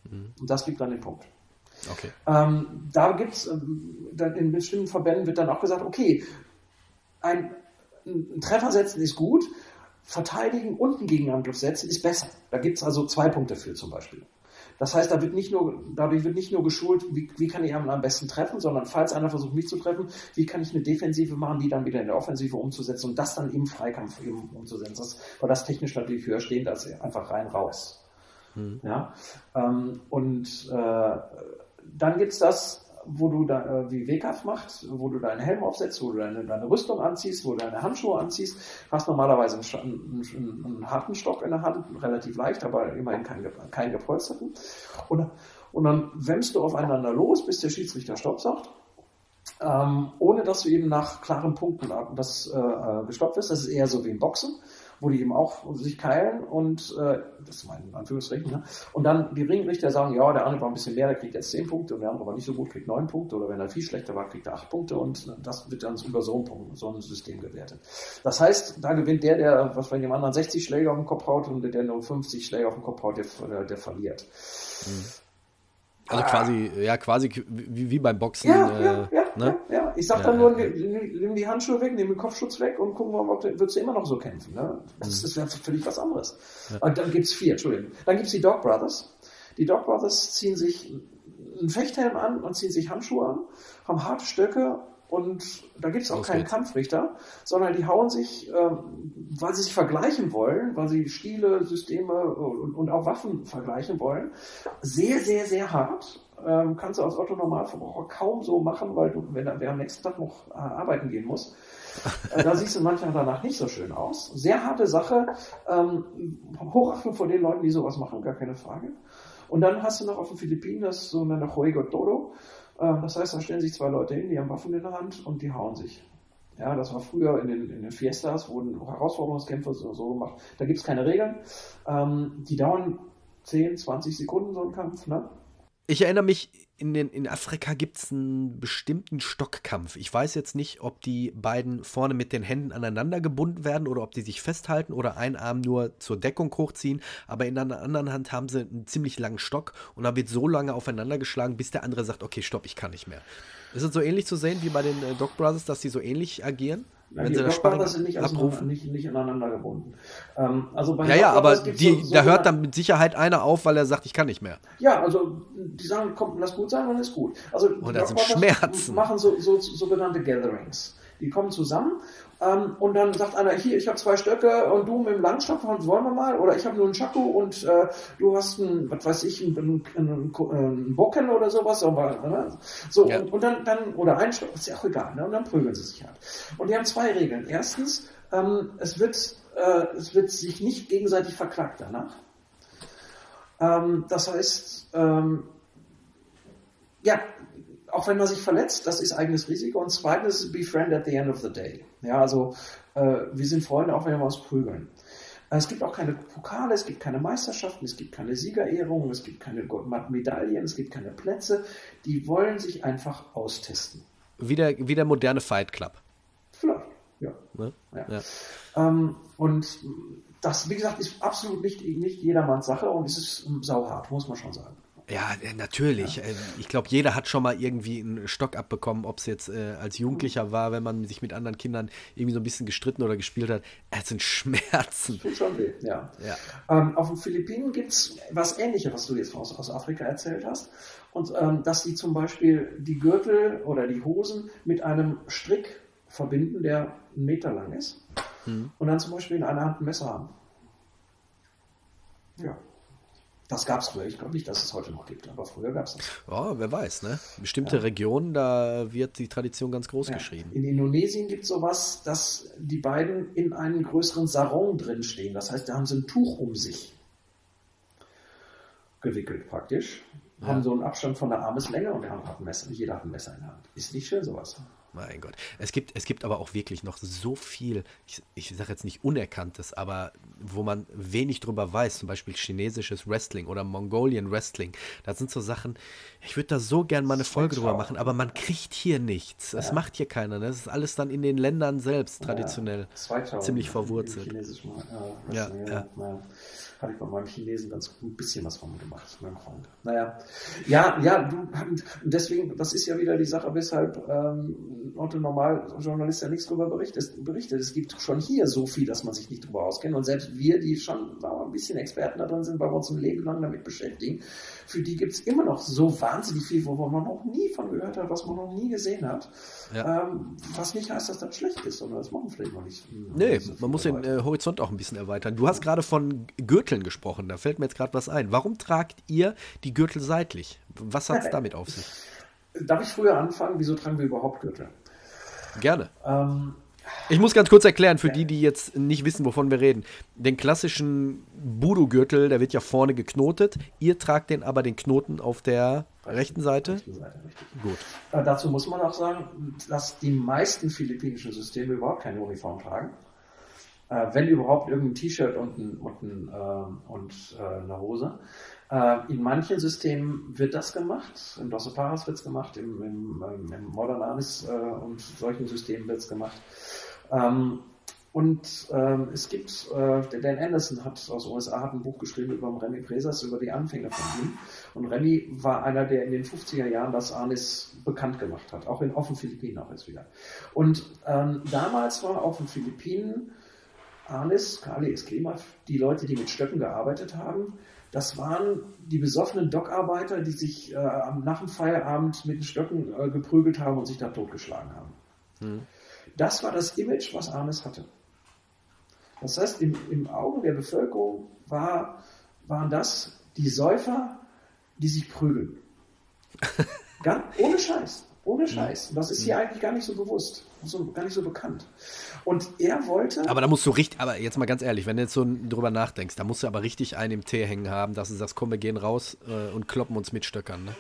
Mhm. Und das gibt dann den Punkt. Okay. Ähm, da gibt es, ähm, in bestimmten Verbänden wird dann auch gesagt, okay, ein, ein Treffer setzen ist gut, verteidigen und einen Gegenangriff setzen ist besser. Da gibt es also zwei Punkte für zum Beispiel. Das heißt, da wird nicht nur, dadurch wird nicht nur geschult, wie, wie kann ich am besten treffen, sondern falls einer versucht, mich zu treffen, wie kann ich eine Defensive machen, die dann wieder in der Offensive umzusetzen und das dann im Freikampf eben umzusetzen. Das, weil das technisch natürlich höher stehend als einfach rein raus. Mhm. Ja? Ähm, und äh, dann gibt's das, wo du da, äh, wie WKF macht, wo du deinen Helm aufsetzt, wo du deine, deine Rüstung anziehst, wo du deine Handschuhe anziehst, hast normalerweise einen, einen, einen, harten Stock in der Hand, relativ leicht, aber immerhin keinen kein gepolsterten. Und, und dann wämmst du aufeinander los, bis der Schiedsrichter Stopp sagt. Ähm, ohne dass du eben nach klaren Punkten das äh, äh gestoppt wirst. Das ist eher so wie im Boxen wo die eben auch sich keilen und äh, das ist mein Anführungsstrichen, ne? und dann die Ringrichter sagen, ja, der andere war ein bisschen mehr, der kriegt jetzt 10 Punkte und der andere war nicht so gut, kriegt 9 Punkte oder wenn er viel schlechter war, kriegt er 8 Punkte und das wird dann über so ein, so ein System gewertet. Das heißt, da gewinnt der, der, was bei dem anderen 60 Schläge auf den Kopf haut und der nur 50 Schläge auf den Kopf haut, der, der, der verliert. Mhm. Also ah. quasi, ja, quasi wie, wie beim Boxen. Ja, äh, ja, ja, ne? ja, ja. Ich sag ja, dann nur, nimm die Handschuhe weg, nimm den Kopfschutz weg und gucken wir mal, ob du, würdest du immer noch so kämpfen. Ne? Das, mhm. wäre völlig was anderes. Und dann gibt's vier, Entschuldigung. Dann gibt's die Dog Brothers. Die Dog Brothers ziehen sich einen Fechthelm an und ziehen sich Handschuhe an, haben harte Stöcke und da gibt es auch Los keinen. Kampfrichter, sondern die hauen sich, ähm, weil sie sich vergleichen wollen, weil sie Stile, Systeme und, und, auch Waffen vergleichen wollen, sehr, sehr, sehr hart ähm, kannst du als Otto Normalverbraucher kaum so machen, weil du, wenn er am nächsten Tag noch äh, arbeiten gehen muss, äh, da siehst du manchmal danach nicht so schön aus. Sehr harte Sache. Ähm, Hochachtung vor den Leuten, die sowas machen, gar keine Frage. Und dann hast du noch auf den Philippinen das so eine Juego Todo. Äh, das heißt, da stellen sich zwei Leute hin, die haben Waffen in der Hand und die hauen sich. Ja, das war früher in den, in den Fiestas, wurden Herausforderungskämpfe so, so gemacht. Da gibt es keine Regeln. Ähm, die dauern 10, 20 Sekunden, so ein Kampf. Ne? Ich erinnere mich, in, den, in Afrika gibt es einen bestimmten Stockkampf. Ich weiß jetzt nicht, ob die beiden vorne mit den Händen aneinander gebunden werden oder ob die sich festhalten oder einen Arm nur zur Deckung hochziehen. Aber in einer anderen Hand haben sie einen ziemlich langen Stock und da wird so lange aufeinander geschlagen, bis der andere sagt, okay, stopp, ich kann nicht mehr. Ist es so ähnlich zu sehen wie bei den äh, Dog Brothers, dass sie so ähnlich agieren? Ja, wenn die sie das Brothers sind nicht, abrufen. Nicht, nicht aneinander gebunden. Ähm, also bei ja, ja, aber die, so, da hört dann mit Sicherheit einer auf, weil er sagt, ich kann nicht mehr. Ja, also die sagen, komm, lass gut sein, dann ist gut. Also und da sind Schmerzen. machen so, so sogenannte Gatherings. Die kommen zusammen ähm, und dann sagt einer, hier, ich habe zwei Stöcke und du mit dem Langstock, wollen wir mal? Oder ich habe nur einen Chaku und äh, du hast ein, was weiß ich, ein, ein, ein, ein Bocken oder sowas. Ne? So, ja. und, und, dann, dann, oder ein Stock, ist ja auch egal, ne? und dann prügeln sie sich halt. Und die haben zwei Regeln. Erstens, ähm, es, wird, äh, es wird sich nicht gegenseitig verklagt danach. Ähm, das heißt, ähm, ja, auch wenn man sich verletzt, das ist eigenes Risiko. Und zweitens, be friend at the end of the day. Ja, also äh, wir sind Freunde, auch wenn wir uns prügeln. Äh, es gibt auch keine Pokale, es gibt keine Meisterschaften, es gibt keine Siegerehrungen, es gibt keine Medaillen, es gibt keine Plätze. Die wollen sich einfach austesten. Wie der, wie der moderne Fight Club. Vielleicht, ja. Ne? ja. ja. Ähm, und das, wie gesagt, ist absolut nicht, nicht jedermanns Sache und es ist sauhart, muss man schon sagen. Ja, äh, natürlich. Ja. Ähm, ich glaube, jeder hat schon mal irgendwie einen Stock abbekommen, ob es jetzt äh, als Jugendlicher war, wenn man sich mit anderen Kindern irgendwie so ein bisschen gestritten oder gespielt hat. Es sind Schmerzen. Tut schon weh, ja. ja. Ähm, auf den Philippinen gibt es was Ähnliches, was du jetzt aus, aus Afrika erzählt hast. Und ähm, dass sie zum Beispiel die Gürtel oder die Hosen mit einem Strick verbinden, der einen Meter lang ist. Hm. Und dann zum Beispiel in einer Hand ein Messer haben. Ja. Das gab es früher. Ich glaube nicht, dass es heute noch gibt, aber früher gab es das. Ja, wer weiß, ne? Bestimmte ja. Regionen, da wird die Tradition ganz groß ja. geschrieben. In Indonesien gibt es sowas, dass die beiden in einem größeren Sarong drin stehen. Das heißt, da haben sie ein Tuch um sich gewickelt praktisch. Ja. Haben so einen Abstand von der Armeslänge und hat ein Messer. Jeder hat ein Messer in der Hand. Ist nicht schön sowas. Mein Gott. Es gibt, es gibt aber auch wirklich noch so viel, ich, ich sage jetzt nicht Unerkanntes, aber wo man wenig drüber weiß, zum Beispiel chinesisches Wrestling oder Mongolian Wrestling. Das sind so Sachen, ich würde da so gern mal eine Folge drüber machen, aber man kriegt hier nichts. Das ja. macht hier keiner. Ne? Das ist alles dann in den Ländern selbst traditionell ja. ziemlich verwurzelt. Ja, ja. ja habe ich bei meinem Chinesen ganz gut ein bisschen was von gemacht, meinem Freund. Naja, ja, ja, du, deswegen, das ist ja wieder die Sache, weshalb ähm, Otto Normaljournalist ja nichts darüber berichtet, berichtet. Es gibt schon hier so viel, dass man sich nicht darüber auskennt. Und selbst wir, die schon ein bisschen Experten da drin sind, weil wir uns ein Leben lang damit beschäftigen, für die gibt es immer noch so wahnsinnig viel, wo man noch nie von gehört hat, was man noch nie gesehen hat. Ja. Ähm, was nicht heißt, dass das schlecht ist, sondern das machen vielleicht noch nicht. Nee, so man muss den äh, Horizont auch ein bisschen erweitern. Du hast gerade von Gürteln gesprochen, da fällt mir jetzt gerade was ein. Warum tragt ihr die Gürtel seitlich? Was hat es damit auf sich? Darf ich früher anfangen? Wieso tragen wir überhaupt Gürtel? Gerne. Ähm, ich muss ganz kurz erklären, für die, die jetzt nicht wissen, wovon wir reden. Den klassischen Budo-Gürtel, der wird ja vorne geknotet. Ihr tragt den aber den Knoten auf der rechten Seite. Rechten Seite Gut. Äh, dazu muss man auch sagen, dass die meisten philippinischen Systeme überhaupt keine Uniform tragen. Äh, wenn überhaupt irgendein T-Shirt und, ein, und, ein, äh, und äh, eine Hose. Äh, in manchen Systemen wird das gemacht. Im Dosso Paras wird es gemacht, im, im, ähm, im Modern Anis äh, und solchen Systemen wird es gemacht. Ähm, und ähm, es gibt, äh, der Dan Anderson hat aus USA hat ein Buch geschrieben über Remy Presas, über die Anfänge von ihm. Und Remy war einer, der in den 50er Jahren das Anis bekannt gemacht hat, auch in auf den Philippinen auch jetzt wieder. Und ähm, damals war auf den Philippinen Anis, Kali Esklima, die Leute, die mit Stöcken gearbeitet haben, das waren die besoffenen Dockarbeiter, die sich äh, nach dem Feierabend mit den Stöcken äh, geprügelt haben und sich da totgeschlagen haben. Hm. Das war das Image, was Arnes hatte. Das heißt, im, im Augen der Bevölkerung war, waren das die Säufer, die sich prügeln. Gar, ohne Scheiß. Ohne Scheiß. Und das ist hier eigentlich gar nicht so bewusst, so, gar nicht so bekannt. Und er wollte. Aber da musst du richtig, aber jetzt mal ganz ehrlich, wenn du jetzt so drüber nachdenkst, da musst du aber richtig einen im Tee hängen haben, dass du sagst, komm, wir gehen raus äh, und kloppen uns mit Stöckern, ne?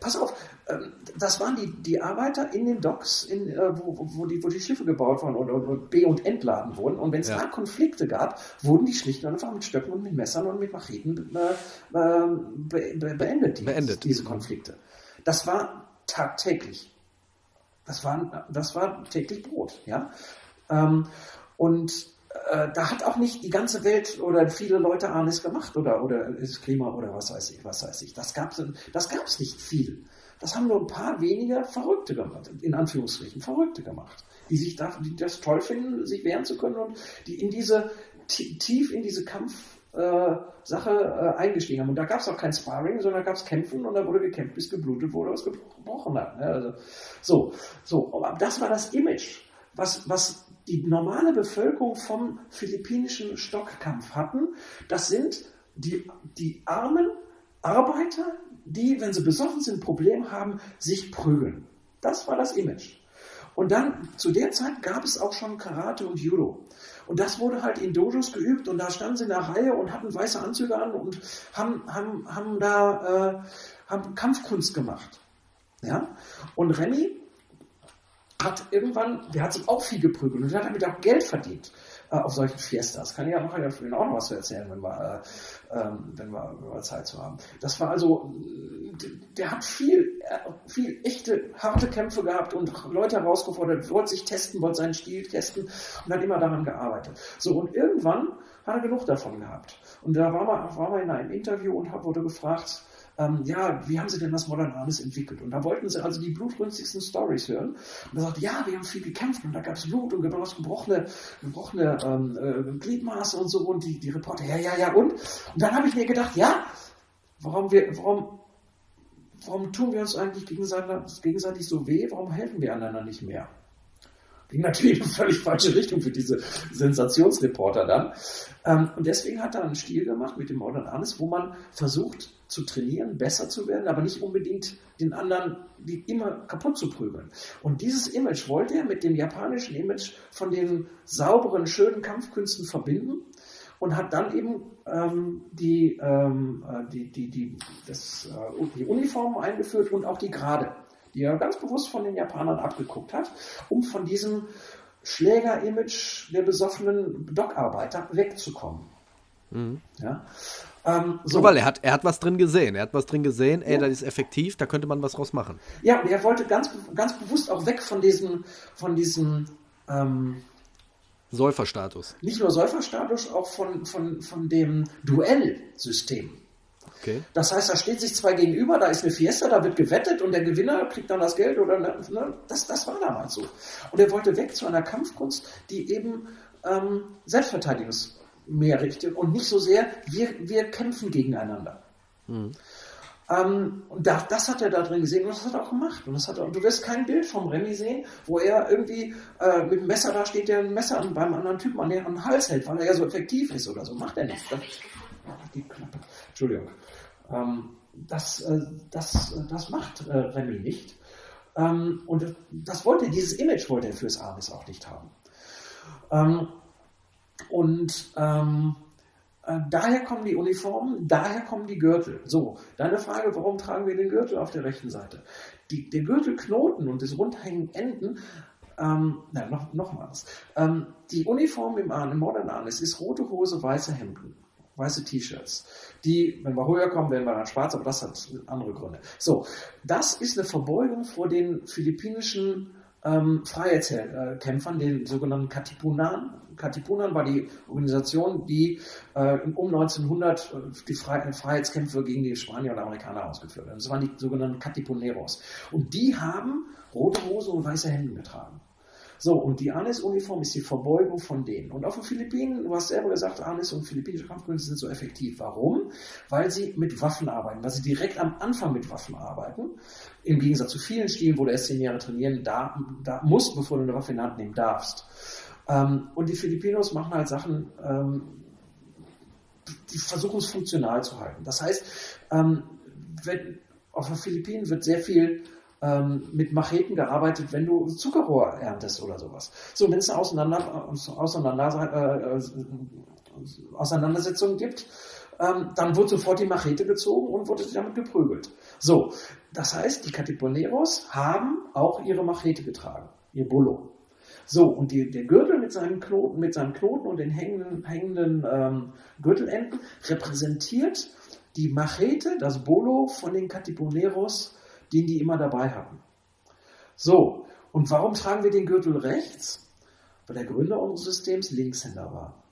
Pass auf, ähm, das waren die, die Arbeiter in den Docks, in, äh, wo, wo, die, wo die Schiffe gebaut wurden und, und be- und entladen wurden. Und wenn es ja. da Konflikte gab, wurden die schlicht und einfach mit Stöcken und mit Messern und mit Macheten äh, äh be, be, beendet, die, beendet, diese Konflikte. Das war tagtäglich. Das war, das war täglich Brot, ja. Ähm, und äh, da hat auch nicht die ganze Welt oder viele Leute Arnis gemacht oder, oder ist Klima oder was weiß ich, was weiß ich. Das gab es das gab's nicht viel. Das haben nur ein paar weniger Verrückte gemacht, in Anführungsstrichen Verrückte gemacht, die sich da, die das toll finden, sich wehren zu können und die in diese, tief in diese Kampfsache äh, eingestiegen haben. Und da gab es auch kein Sparring, sondern da gab es Kämpfen und da wurde gekämpft, bis geblutet wurde, was gebrochen hat. Ne? Also, so, so, aber das war das Image, was, was die normale Bevölkerung vom philippinischen Stockkampf hatten. Das sind die, die armen Arbeiter, die, wenn sie besoffen sind, Probleme haben, sich prügeln. Das war das Image. Und dann, zu der Zeit gab es auch schon Karate und Judo. Und das wurde halt in Dojos geübt und da standen sie in der Reihe und hatten weiße Anzüge an und haben, haben, haben da äh, haben Kampfkunst gemacht. Ja? Und Remy hat irgendwann, der hat sich auch viel geprügelt und hat damit auch Geld verdient äh, auf solchen Fiestas. Kann ich ja nachher auch noch was erzählen, wenn wir, äh, ähm, wenn, wir, wenn wir Zeit zu haben. Das war also, der hat viel, äh, viel echte, harte Kämpfe gehabt und Leute herausgefordert, wollte sich testen, wollte seinen Stil testen und hat immer daran gearbeitet. So, und irgendwann hat er genug davon gehabt. Und da war man, war man in einem Interview und wurde gefragt, ähm, ja, wie haben sie denn das Modern Arms entwickelt? Und da wollten sie also die blutrünstigsten Stories hören. Und er sagte, ja, wir haben viel gekämpft und da gab es Blut und gebrochene, gebrochene ähm, äh, Gliedmaße und so. Und die, die Reporter, ja, ja, ja, und? Und dann habe ich mir gedacht, ja, warum wir, warum, warum tun wir uns eigentlich gegenseitig, gegenseitig so weh? Warum helfen wir einander nicht mehr? Ging natürlich in völlig falsche Richtung für diese Sensationsreporter dann. Ähm, und deswegen hat er einen Stil gemacht mit dem Modern Arnes, wo man versucht zu trainieren, besser zu werden, aber nicht unbedingt den anderen die immer kaputt zu prügeln. Und dieses Image wollte er mit dem japanischen Image von den sauberen, schönen Kampfkünsten verbinden und hat dann eben ähm, die, ähm, äh, die, die, die, das, äh, die Uniformen eingeführt und auch die Gerade die er ganz bewusst von den Japanern abgeguckt hat, um von diesem Schläger-Image der besoffenen Dockarbeiter wegzukommen. Mhm. Ja? Ähm, so. weil er hat, er hat was drin gesehen. Er hat was drin gesehen, ey, ja. das ist effektiv, da könnte man was draus machen. Ja, und er wollte ganz, ganz bewusst auch weg von diesem, von diesem ähm, Säuferstatus. Nicht nur Säuferstatus, auch von, von, von dem Duellsystem. Okay. Das heißt, da steht sich zwei gegenüber, da ist eine Fiesta, da wird gewettet und der Gewinner kriegt dann das Geld oder ne, ne, das, das war damals so. Und er wollte weg zu einer Kampfkunst, die eben ähm, Selbstverteidigungs mehr richtet und nicht so sehr, wir, wir kämpfen gegeneinander. Mhm. Ähm, und da, das hat er da drin gesehen und das hat er auch gemacht. Und das hat er, du wirst kein Bild vom Remy sehen, wo er irgendwie äh, mit dem Messer da steht, der ein Messer beim anderen Typen an den Hals hält, weil er ja so effektiv ist oder so. Macht er nicht. Das, die Klappe. Entschuldigung. Ähm, das, äh, das, das macht äh, Remy nicht. Ähm, und das wollte, dieses Image wollte er fürs Amis auch nicht haben. Ähm, und ähm, äh, daher kommen die Uniformen, daher kommen die Gürtel. So, deine Frage, warum tragen wir den Gürtel auf der rechten Seite? Die, der Gürtelknoten und das runterhängenden Enden ähm, na, noch, noch was. Ähm, die Uniform im, im Modern Arnis ist rote Hose, weiße Hemden weiße T-Shirts. Die, wenn wir höher kommen, werden wir dann schwarz, aber das hat andere Gründe. So, das ist eine Verbeugung vor den philippinischen ähm, Freiheitskämpfern, den sogenannten Katipunan. Katipunan war die Organisation, die äh, um 1900 äh, die Freiheitskämpfe gegen die Spanier und Amerikaner ausgeführt hat. Das waren die sogenannten Katipuneros. Und die haben rote Hose und weiße Hemden getragen. So, und die Anis-Uniform ist die Verbeugung von denen. Und auf den Philippinen, du hast selber gesagt, Anis und philippinische Kampfkünste sind so effektiv. Warum? Weil sie mit Waffen arbeiten, weil sie direkt am Anfang mit Waffen arbeiten. Im Gegensatz zu vielen Stilen, wo du erst zehn Jahre trainieren da, da musst, bevor du eine Waffe in die Hand nehmen darfst. Ähm, und die Filipinos machen halt Sachen, ähm, die versuchen es funktional zu halten. Das heißt, ähm, wenn, auf den Philippinen wird sehr viel ähm, mit Macheten gearbeitet, wenn du Zuckerrohr erntest oder sowas. So, wenn es eine Auseinander, Auseinander, äh, Auseinandersetzung gibt, ähm, dann wird sofort die Machete gezogen und wurde damit geprügelt. So, das heißt, die Catiponeros haben auch ihre Machete getragen, ihr Bullo. So, und die, der Gürtel mit seinen Knoten, mit seinen Knoten und den hängenden, hängenden ähm, Gürtelenden repräsentiert die Machete, das Bolo von den Catiponeros, den die immer dabei hatten. So, und warum tragen wir den Gürtel rechts? Weil der Gründer unseres Systems Linkshänder war.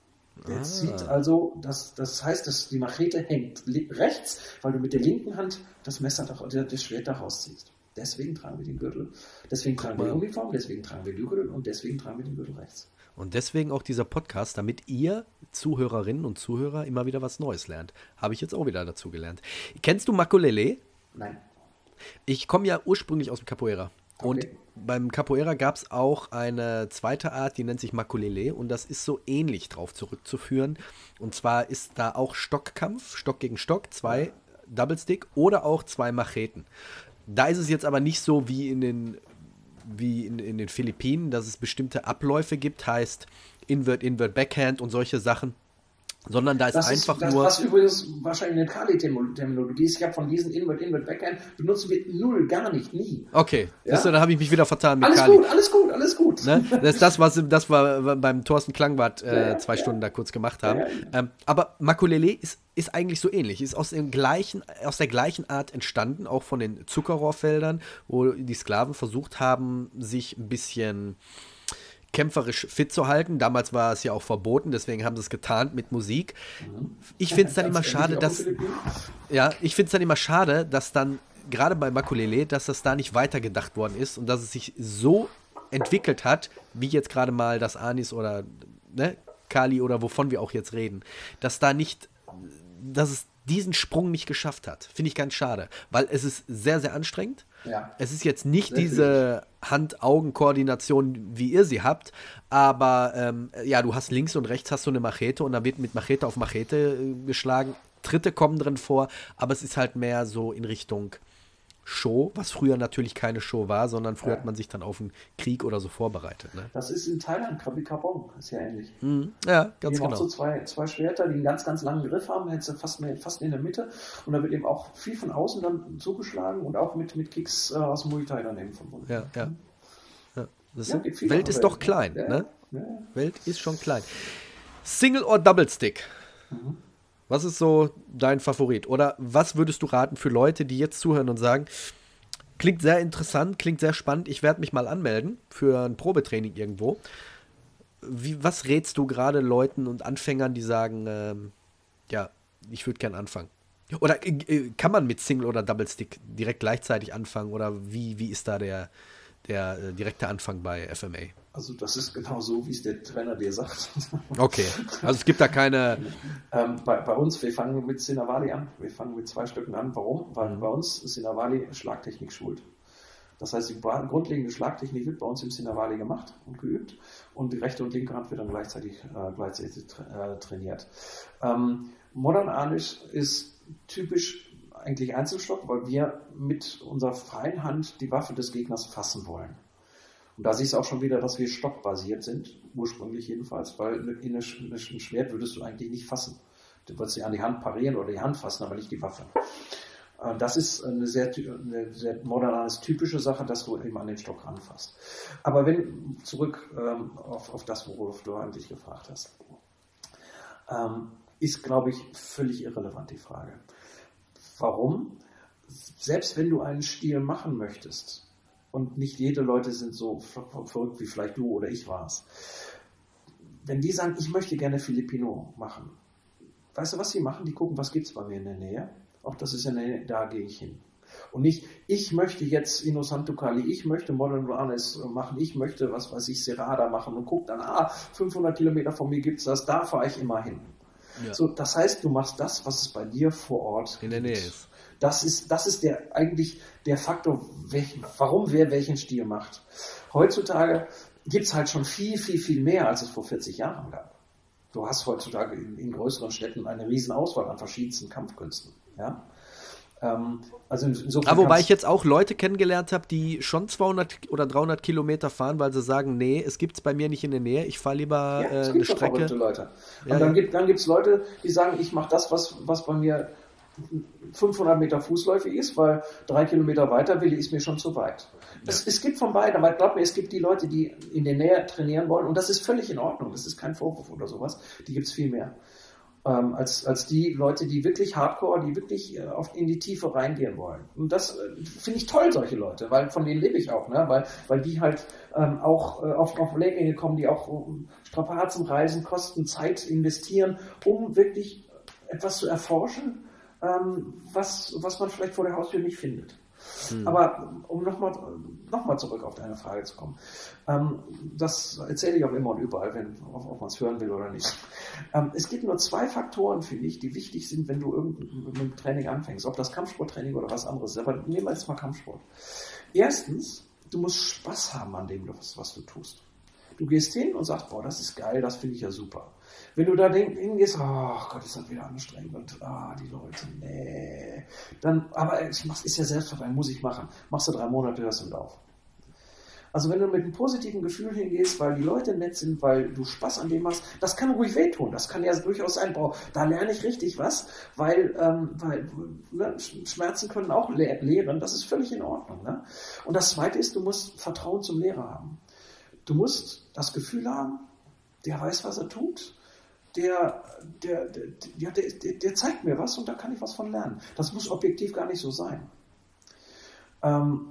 Der ah. zieht also, das, das heißt, dass die Machete hängt rechts, weil du mit der linken Hand das Messer, das Schwert daraus ziehst. Deswegen tragen wir den Gürtel. Deswegen tragen wir die Uniform, deswegen tragen wir den Gürtel und deswegen tragen wir den Gürtel rechts. Und deswegen auch dieser Podcast, damit ihr Zuhörerinnen und Zuhörer immer wieder was Neues lernt. Habe ich jetzt auch wieder dazu gelernt. Kennst du Makulele? Nein. Ich komme ja ursprünglich aus dem Capoeira. Okay. Und beim Capoeira gab es auch eine zweite Art, die nennt sich Makulele. Und das ist so ähnlich drauf zurückzuführen. Und zwar ist da auch Stockkampf, Stock gegen Stock, zwei Double Stick oder auch zwei Macheten. Da ist es jetzt aber nicht so wie in den, wie in, in den Philippinen, dass es bestimmte Abläufe gibt, heißt Invert, Invert, Backhand und solche Sachen sondern da ist das einfach ist, das, nur. Was übrigens wahrscheinlich eine Kali-Terminologie ist. Ich habe von diesen Inward, Inward, Backhand benutzen wir null, gar nicht, nie. Okay, ja? da habe ich mich wieder vertan mit alles Kali. Alles gut, alles gut, alles gut. Ne? Das ist das, was das wir beim Thorsten Klangwart äh, ja, zwei ja. Stunden da kurz gemacht haben. Ähm, aber Makulele ist, ist eigentlich so ähnlich, ist aus, dem gleichen, aus der gleichen Art entstanden, auch von den Zuckerrohrfeldern, wo die Sklaven versucht haben, sich ein bisschen kämpferisch fit zu halten. Damals war es ja auch verboten, deswegen haben sie es getarnt mit Musik. Ich finde es dann immer schade, dass ja, ich finde es dann immer schade, dass dann gerade bei Makulele, dass das da nicht weitergedacht worden ist und dass es sich so entwickelt hat, wie jetzt gerade mal das Anis oder ne, Kali oder wovon wir auch jetzt reden, dass da nicht, dass es diesen Sprung nicht geschafft hat. Finde ich ganz schade, weil es ist sehr, sehr anstrengend. Ja. Es ist jetzt nicht sehr diese Hand-Augen-Koordination, wie ihr sie habt, aber ähm, ja, du hast links und rechts hast du eine Machete und dann wird mit Machete auf Machete äh, geschlagen. Tritte kommen drin vor, aber es ist halt mehr so in Richtung Show, was früher natürlich keine Show war, sondern früher ja. hat man sich dann auf einen Krieg oder so vorbereitet. Ne? Das ist in Thailand, Krabi Kapong, ist ja ähnlich. Mhm. Ja, ganz die genau. Auch so zwei, zwei Schwerter, die einen ganz, ganz langen Griff haben, hättest du fast, fast in der Mitte und da wird eben auch viel von außen dann zugeschlagen und auch mit, mit Kicks äh, aus Muay Thai daneben verbunden. Ja, ja. ja. Das ja, Welt ist doch klein, ja. ne? Welt ist schon klein. Single or Double Stick? Mhm. Was ist so dein Favorit? Oder was würdest du raten für Leute, die jetzt zuhören und sagen, klingt sehr interessant, klingt sehr spannend, ich werde mich mal anmelden für ein Probetraining irgendwo. Wie, was rätst du gerade Leuten und Anfängern, die sagen, ähm, ja, ich würde gern anfangen? Oder äh, kann man mit Single oder Double Stick direkt gleichzeitig anfangen? Oder wie, wie ist da der, der äh, direkte Anfang bei FMA? Also das ist genau so, wie es der Trainer dir sagt. Okay, also es gibt da keine... ähm, bei, bei, uns, wir fangen mit Sinavali an. Wir fangen mit zwei Stücken an. Warum? Weil bei uns Sinavali Schlagtechnik schult. Das heißt, die grundlegende Schlagtechnik wird bei uns im Sinavali gemacht und geübt und die rechte und linke Hand wird dann gleichzeitig, äh, gleichzeitig tra äh, trainiert. Ähm, Modern Anish ist typisch eigentlich Einzelstock, weil wir mit unserer freien Hand die Waffe des Gegners fassen wollen. Und da siehst du auch schon wieder, dass wir stockbasiert sind, ursprünglich jedenfalls, weil in ein Schwert würdest du eigentlich nicht fassen. Du würdest dir an die Hand parieren oder die Hand fassen, aber nicht die Waffe. Äh, das ist eine sehr, eine sehr modernes, typische Sache, dass du eben an den Stock ranfasst. Aber wenn, zurück ähm, auf, auf das, worauf du eigentlich gefragt hast, ähm, ist, glaube ich, völlig irrelevant die Frage. Warum? Selbst wenn du einen Stil machen möchtest, und nicht jede Leute sind so verrückt wie vielleicht du oder ich war's. Wenn die sagen, ich möchte gerne Filipino machen, weißt du, was sie machen? Die gucken, was gibt es bei mir in der Nähe? Auch das ist in der Nähe, da gehe ich hin. Und nicht, ich möchte jetzt Innocento Cali, ich möchte Modern Runners machen, ich möchte, was weiß ich, Serrada machen und guck dann, ah, 500 Kilometer von mir gibt es das, da fahre ich immer hin. Ja. So, das heißt, du machst das, was es bei dir vor Ort in der Nähe ist. Das ist, das ist der, eigentlich der Faktor, welchen, warum wer welchen Stil macht. Heutzutage gibt es halt schon viel, viel, viel mehr, als es vor 40 Jahren gab. Du hast heutzutage in, in größeren Städten eine riesen Auswahl an verschiedensten Kampfkünsten. Ja? Ähm, also insofern. Aber wobei ich jetzt auch Leute kennengelernt habe, die schon 200 oder 300 Kilometer fahren, weil sie sagen, nee, es gibt es bei mir nicht in der Nähe, ich fahre lieber ja, äh, eine Strecke. Leute. Und ja, dann gibt es Leute, die sagen, ich mache das, was, was bei mir 500 Meter fußläufig ist, weil drei Kilometer weiter will ich, ist mir schon zu weit. Ja. Es, es gibt von beiden, aber glaub mir, es gibt die Leute, die in der Nähe trainieren wollen und das ist völlig in Ordnung. Das ist kein Vorwurf oder sowas. Die gibt es viel mehr ähm, als, als die Leute, die wirklich hardcore, die wirklich äh, auf, in die Tiefe reingehen wollen. Und das äh, finde ich toll, solche Leute, weil von denen lebe ich auch, ne? weil, weil die halt ähm, auch äh, auf, auf Lehrgänge kommen, die auch um Strapazen, Reisen, Kosten, Zeit investieren, um wirklich etwas zu erforschen, ähm, was, was man vielleicht vor der Haustür nicht findet. Hm. Aber um nochmal noch mal zurück auf deine Frage zu kommen. Ähm, das erzähle ich auch immer und überall, wenn, ob, ob man es hören will oder nicht. Ähm, es gibt nur zwei Faktoren, finde ich, die wichtig sind, wenn du mit dem Training anfängst. Ob das Kampfsporttraining oder was anderes ist. Aber nehmen wir jetzt mal Kampfsport. Erstens, du musst Spaß haben an dem, was, was du tust. Du gehst hin und sagst, boah, das ist geil, das finde ich ja super. Wenn du da hingehst, oh Gott, ist das wieder anstrengend und ah, die Leute, nee. Dann, aber ich mach's, ist ja Selbstvertrauen, muss ich machen. Machst du drei Monate, hörst du wieder auf. Also wenn du mit einem positiven Gefühl hingehst, weil die Leute nett sind, weil du Spaß an dem hast, das kann ruhig wehtun. Das kann ja durchaus sein, boah, da lerne ich richtig was, weil, ähm, weil ne, Schmerzen können auch lehren. Das ist völlig in Ordnung. Ne? Und das Zweite ist, du musst Vertrauen zum Lehrer haben. Du musst das Gefühl haben, der weiß, was er tut der, der, der, der, der zeigt mir was und da kann ich was von lernen. Das muss objektiv gar nicht so sein. Ähm,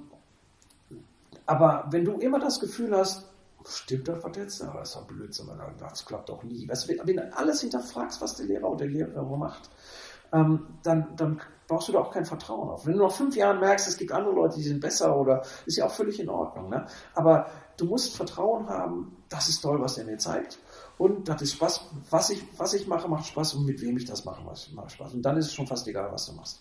aber wenn du immer das Gefühl hast, stimmt das, was jetzt? Aber das ist doch Blödsinn, das klappt doch nie. wenn du alles hinterfragst, was der Lehrer oder der Lehrer macht, ähm, dann, dann baust du da auch kein Vertrauen auf. Wenn du nach fünf Jahren merkst, es gibt andere Leute, die sind besser oder ist ja auch völlig in Ordnung. Ne? Aber du musst Vertrauen haben, das ist toll, was er mir zeigt. Und das ist Spaß, was ich, was ich mache, macht Spaß und mit wem ich das mache, macht Spaß. Und dann ist es schon fast egal, was du machst.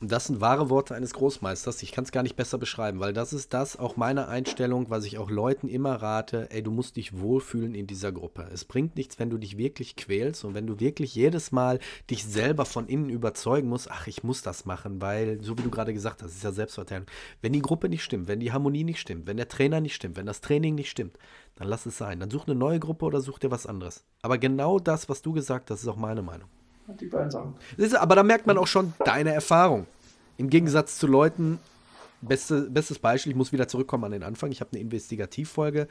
Und das sind wahre Worte eines Großmeisters. Ich kann es gar nicht besser beschreiben, weil das ist das auch meine Einstellung, was ich auch Leuten immer rate. Ey, du musst dich wohlfühlen in dieser Gruppe. Es bringt nichts, wenn du dich wirklich quälst und wenn du wirklich jedes Mal dich selber von innen überzeugen musst, ach, ich muss das machen, weil, so wie du gerade gesagt hast, ist ja Selbstverteidigung. Wenn die Gruppe nicht stimmt, wenn die Harmonie nicht stimmt, wenn der Trainer nicht stimmt, wenn das Training nicht stimmt, dann lass es sein. Dann such eine neue Gruppe oder such dir was anderes. Aber genau das, was du gesagt hast, ist auch meine Meinung. Die beiden Sachen. Aber da merkt man auch schon deine Erfahrung. Im Gegensatz zu Leuten, beste, bestes Beispiel, ich muss wieder zurückkommen an den Anfang. Ich habe eine Investigativfolge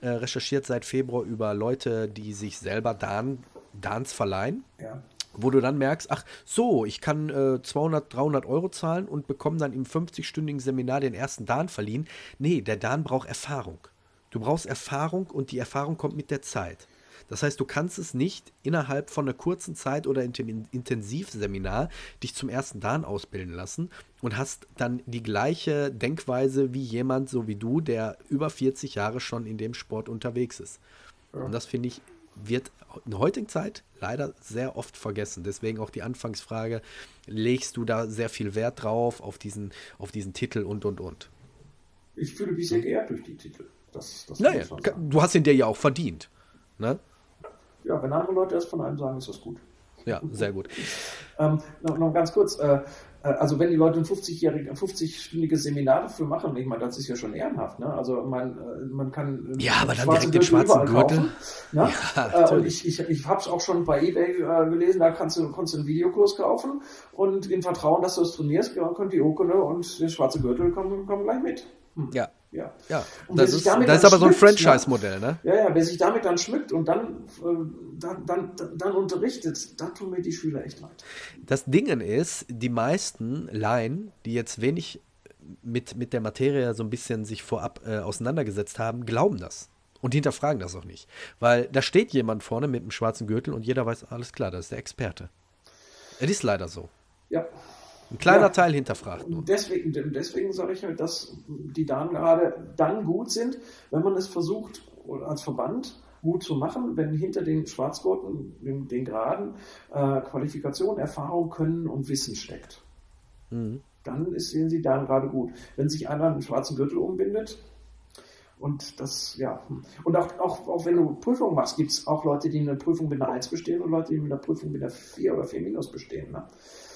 äh, recherchiert seit Februar über Leute, die sich selber Dan, Dans verleihen. Ja. Wo du dann merkst, ach so, ich kann äh, 200, 300 Euro zahlen und bekomme dann im 50-stündigen Seminar den ersten Dan verliehen. Nee, der Dan braucht Erfahrung. Du brauchst Erfahrung und die Erfahrung kommt mit der Zeit. Das heißt, du kannst es nicht innerhalb von einer kurzen Zeit oder in dem Intensivseminar dich zum ersten Dan ausbilden lassen und hast dann die gleiche Denkweise wie jemand so wie du, der über 40 Jahre schon in dem Sport unterwegs ist. Ja. Und das finde ich wird in der heutigen Zeit leider sehr oft vergessen. Deswegen auch die Anfangsfrage, legst du da sehr viel Wert drauf auf diesen, auf diesen Titel und und und? Ich fühle mich sehr geehrt durch die Titel. Das, das naja, du hast ihn dir ja auch verdient. Ne? Ja, wenn andere Leute das von einem sagen, ist das gut. Ja, sehr gut. ähm, noch, noch, ganz kurz, äh, äh also wenn die Leute ein 50-jähriges, 50-stündiges Seminar dafür machen, ich meine, das ist ja schon ehrenhaft, ne? Also man, äh, man kann ja, aber dann direkt den schwarzen Gürtel. Kaufen, ne? ja, äh, und ich, ich, ich habe es auch schon bei eBay äh, gelesen, da kannst du, kannst du einen Videokurs kaufen und in Vertrauen, dass du es trainierst, kommt die Urkunde und der schwarze Gürtel kommen, kommen gleich mit. Hm. Ja, ja. ja. das ist, das ist aber so ein Franchise-Modell, ne? Ja, ja, wer sich damit dann schmückt und dann, äh, dann, dann, dann unterrichtet, da tun mir die Schüler echt leid. Das Ding ist, die meisten Laien, die jetzt wenig mit, mit der Materie so ein bisschen sich vorab äh, auseinandergesetzt haben, glauben das. Und hinterfragen das auch nicht. Weil da steht jemand vorne mit einem schwarzen Gürtel und jeder weiß, alles klar, das ist der Experte. Es ist leider so. Ja. Ein kleiner ja, Teil hinterfragt. Nur. Deswegen, deswegen sage ich halt, dass die Damen gerade dann gut sind, wenn man es versucht, als Verband gut zu machen, wenn hinter den Schwarzgurten, den, den Graden, äh, Qualifikation, Erfahrung, Können und Wissen steckt. Mhm. Dann ist, sehen sie dann gerade gut. Wenn sich einer einen schwarzen Gürtel umbindet, und das, ja. Und auch, auch, auch wenn du Prüfungen machst, gibt es auch Leute, die eine Prüfung mit einer 1 bestehen und Leute, die mit einer Prüfung mit einer 4 oder 4 minus bestehen. Ne?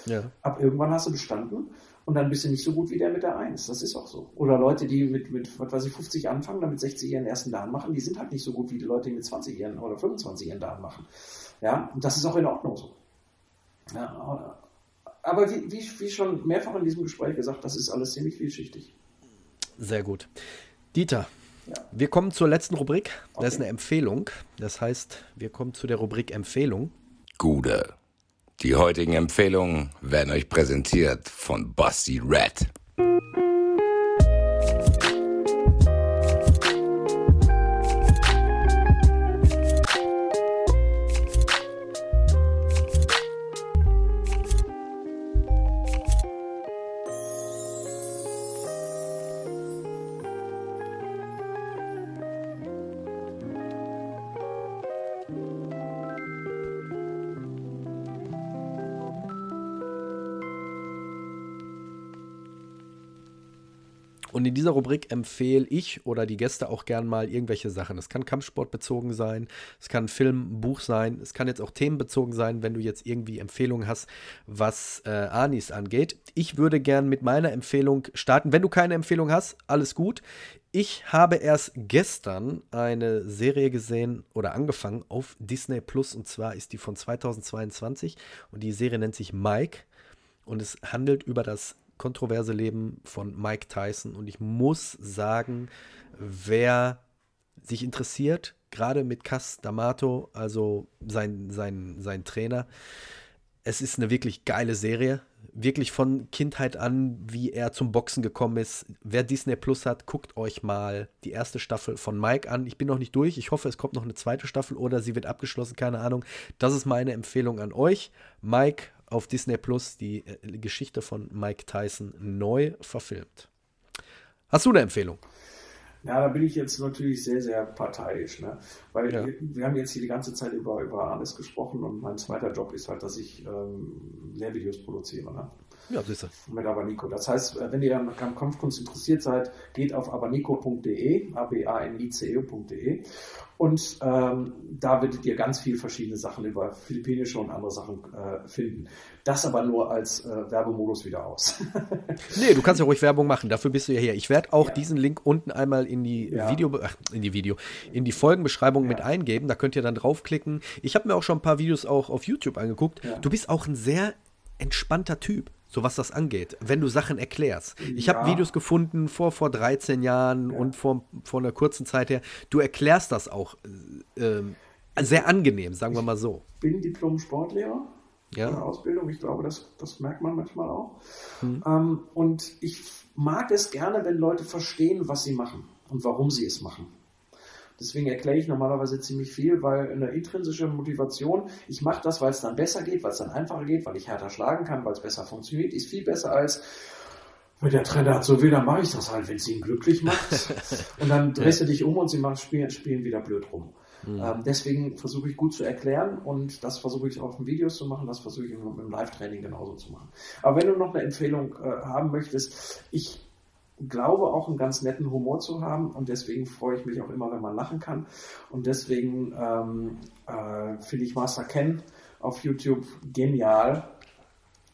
Ja. Ab irgendwann hast du bestanden und dann bist du nicht so gut wie der mit der 1. Das ist auch so. Oder Leute, die mit, mit was weiß ich, 50 anfangen, dann mit 60 ihren ersten Dan machen, die sind halt nicht so gut wie die Leute, die mit 20 ihren oder 25 ihren Dan machen. Ja, und das ist auch in Ordnung so. Ja, aber wie, wie, wie schon mehrfach in diesem Gespräch gesagt, das ist alles ziemlich vielschichtig. Sehr gut. Dieter, ja. wir kommen zur letzten Rubrik. Das okay. ist eine Empfehlung. Das heißt, wir kommen zu der Rubrik Empfehlung. Gude. Die heutigen Empfehlungen werden euch präsentiert von Basti Red. Rubrik empfehle ich oder die Gäste auch gern mal irgendwelche Sachen. Es kann Kampfsport bezogen sein, es kann Film, Buch sein, es kann jetzt auch themenbezogen sein, wenn du jetzt irgendwie Empfehlungen hast, was äh, Anis angeht. Ich würde gern mit meiner Empfehlung starten. Wenn du keine Empfehlung hast, alles gut. Ich habe erst gestern eine Serie gesehen oder angefangen auf Disney Plus und zwar ist die von 2022 und die Serie nennt sich Mike und es handelt über das kontroverse Leben von Mike Tyson. Und ich muss sagen, wer sich interessiert, gerade mit Cass D'Amato, also sein, sein, sein Trainer, es ist eine wirklich geile Serie. Wirklich von Kindheit an, wie er zum Boxen gekommen ist. Wer Disney Plus hat, guckt euch mal die erste Staffel von Mike an. Ich bin noch nicht durch. Ich hoffe, es kommt noch eine zweite Staffel oder sie wird abgeschlossen. Keine Ahnung. Das ist meine Empfehlung an euch. Mike auf Disney Plus die äh, Geschichte von Mike Tyson neu verfilmt. Hast du eine Empfehlung? Ja, da bin ich jetzt natürlich sehr, sehr parteiisch, ne? Weil ja. wir, wir, haben jetzt hier die ganze Zeit über, über alles gesprochen und mein zweiter Job ist halt, dass ich ähm, Lehrvideos produziere. Ne? Ja, siehst Mit Abanico. Das heißt, äh, wenn ihr an Kampfkunst interessiert seid, geht auf abanico.de, a-b-a-n-i-c-o.de und ähm, da werdet ihr ganz viele verschiedene Sachen über philippinische und andere Sachen äh, finden. Das aber nur als äh, Werbemodus wieder aus. nee, du kannst ja ruhig Werbung machen, dafür bist du ja hier. Ich werde auch ja. diesen Link unten einmal in die ja. Video, ach, in die Video, in die Folgenbeschreibung ja. mit eingeben. Da könnt ihr dann draufklicken. Ich habe mir auch schon ein paar Videos auch auf YouTube angeguckt. Du bist auch ein sehr entspannter Typ so was das angeht, wenn du Sachen erklärst. Ich ja. habe Videos gefunden vor, vor 13 Jahren ja. und vor, vor einer kurzen Zeit her. Du erklärst das auch äh, sehr angenehm, sagen wir mal so. Ich bin Diplom-Sportlehrer. Ja. Ausbildung, ich glaube, das, das merkt man manchmal auch. Hm. Ähm, und ich mag es gerne, wenn Leute verstehen, was sie machen und warum sie es machen. Deswegen erkläre ich normalerweise ziemlich viel, weil eine intrinsische Motivation, ich mache das, weil es dann besser geht, weil es dann einfacher geht, weil ich härter schlagen kann, weil es besser funktioniert, ist viel besser als wenn der Trainer so will, dann mache ich das halt, wenn es ihn glücklich macht. und dann drehst du dich um und sie machen, spielen, spielen wieder blöd rum. Mhm. Ähm, deswegen versuche ich gut zu erklären und das versuche ich auch in Videos zu machen, das versuche ich im, im Live-Training genauso zu machen. Aber wenn du noch eine Empfehlung äh, haben möchtest, ich glaube auch einen ganz netten Humor zu haben und deswegen freue ich mich auch immer, wenn man lachen kann. Und deswegen ähm, äh, finde ich Master Ken auf YouTube genial.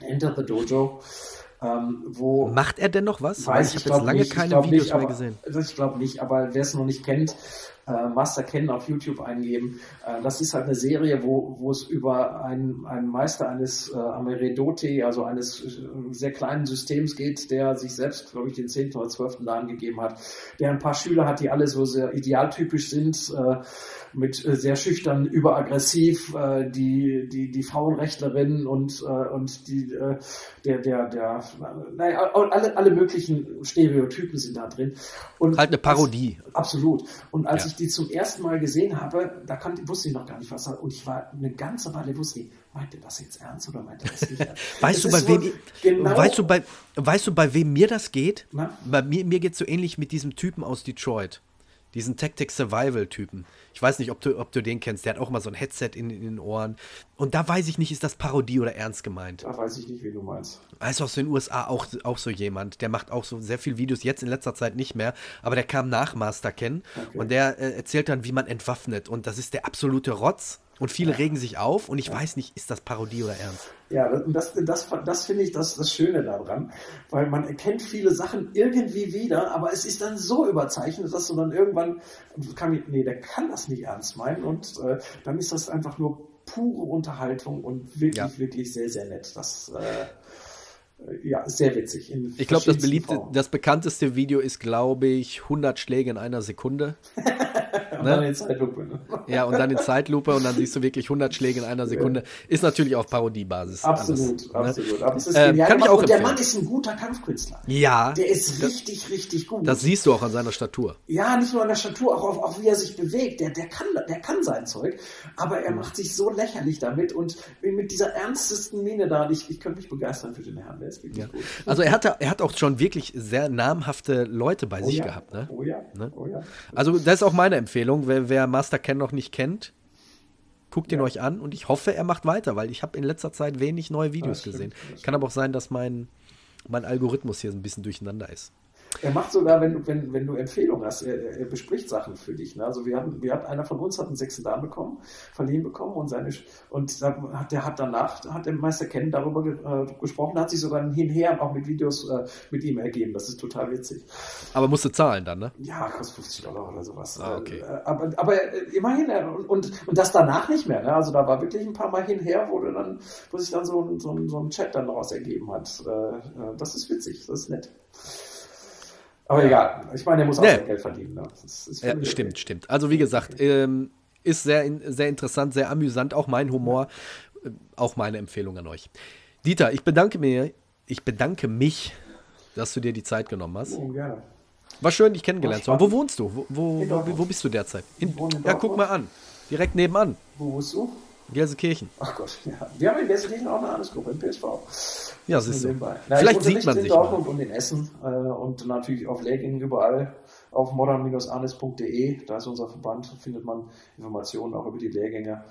Enter the Dojo. Ähm, wo Macht er denn noch was? Weiß ich, ich habe jetzt lange nicht, keine Videos nicht, mehr gesehen. Also ich glaube nicht, aber wer es noch nicht kennt, äh, Master Ken auf YouTube eingeben. Äh, das ist halt eine Serie, wo, wo es über einen, einen Meister eines äh, Ameredote, also eines äh, sehr kleinen Systems geht, der sich selbst, glaube ich, den 10. oder 12. Laden gegeben hat, der ein paar Schüler hat, die alle so sehr idealtypisch sind, äh, mit äh, sehr schüchtern, überaggressiv, äh, die, die, die Frauenrechtlerin und, äh, und die, äh, der, der, der, naja, alle, alle möglichen Stereotypen sind da drin. Und halt eine Parodie. Das, absolut. Und als ja. ich die zum ersten Mal gesehen habe, da kann, wusste ich noch gar nicht, was Und ich war eine ganze Weile, wusste ich, meinte das jetzt ernst oder meinte das nicht ernst? weißt, du, bei wem, genau weißt, du, bei, weißt du, bei wem mir das geht? Na? Bei mir, mir geht es so ähnlich mit diesem Typen aus Detroit. Diesen Tactic Survival Typen. Ich weiß nicht, ob du, ob du den kennst. Der hat auch mal so ein Headset in, in, den Ohren. Und da weiß ich nicht, ist das Parodie oder ernst gemeint? Da weiß ich nicht, wie du meinst. Also aus den USA auch, auch so jemand. Der macht auch so sehr viele Videos, jetzt in letzter Zeit nicht mehr. Aber der kam nach Master Ken. Okay. Und der äh, erzählt dann, wie man entwaffnet. Und das ist der absolute Rotz. Und viele regen sich auf und ich weiß nicht, ist das Parodie oder Ernst? Ja, das, das, das, das finde ich das, das Schöne daran, weil man erkennt viele Sachen irgendwie wieder, aber es ist dann so überzeichnet, dass du dann irgendwann, kann, nee, der kann das nicht ernst meinen und äh, dann ist das einfach nur pure Unterhaltung und wirklich, ja. wirklich sehr, sehr nett. Das, äh, ja, sehr witzig. ich glaube, das beliebte, das bekannteste Video ist, glaube ich, 100 Schläge in einer Sekunde. und ne? dann in Zeitlupe. Ne? Ja, und dann in Zeitlupe und dann siehst du wirklich 100 Schläge in einer Sekunde. Ist natürlich auf Parodiebasis. Absolut, alles, absolut. Ne? Aber es ist äh, kann ich auch und der Mann ist ein guter Kampfkünstler. Ja. Der ist richtig, das, richtig gut. Das siehst du auch an seiner Statur. Ja, nicht nur an der Statur, auch, auch, auch wie er sich bewegt. Der, der, kann, der kann sein Zeug, aber er macht sich so lächerlich damit und mit dieser ernstesten Miene da. Ich, ich könnte mich begeistern für den Herrn. Der ist wirklich ja. gut. Also er, hatte, er hat auch schon wirklich sehr namhafte Leute bei oh sich ja. gehabt. Ne? Oh ja. Ne? Oh ja. Also das ist auch meine Empfehlung. Wer, wer Master Ken noch nicht kennt, guckt ihn euch an und ich hoffe, er macht weiter, weil ich habe in letzter Zeit wenig neue Videos ah, gesehen. Kann aber auch sein, dass mein, mein Algorithmus hier ein bisschen durcheinander ist. Er macht sogar, wenn du, wenn, wenn du Empfehlungen hast, er, er bespricht Sachen für dich. Ne? Also wir hatten, wir hatten, einer von uns hat einen sechsten Dan bekommen, verliehen bekommen und seine und der hat danach, hat der Meister Ken darüber ge, äh, gesprochen, hat sich sogar hinher auch mit Videos äh, mit ihm ergeben. Das ist total witzig. Aber musst du zahlen dann, ne? Ja, kostet 50 Dollar oder sowas. Ah, okay. Äh, aber, aber äh, immerhin, äh, und, und das danach nicht mehr. Ne? Also da war wirklich ein paar Mal hinher, wo, du dann, wo sich dann so ein, so ein, so ein Chat dann daraus ergeben hat. Äh, das ist witzig, das ist nett. Aber egal, ich meine, er muss auch nee. sein Geld verdienen. Ne? Das ist ja, stimmt, stimmt. Also wie gesagt, ähm, ist sehr, sehr interessant, sehr amüsant, auch mein Humor, äh, auch meine Empfehlung an euch. Dieter, ich bedanke mir, ich bedanke mich, dass du dir die Zeit genommen hast. Oh, gerne. War schön, dich kennengelernt zu haben. Wo wohnst du? Wo, wo, wo, wo, bist du derzeit? In, in ja, guck mal an. Direkt nebenan. Wo wohnst du? Gelsenkirchen. Ach Gott, ja. Wir haben in Gelsenkirchen auch eine Landesgruppe im PSV. Ja, siehst du. Na, Vielleicht sieht man sich in Dortmund mal. und in Essen äh, und natürlich auf Legging überall auf modern-arnes.de. Da ist unser Verband, findet man Informationen auch über die Lehrgänge.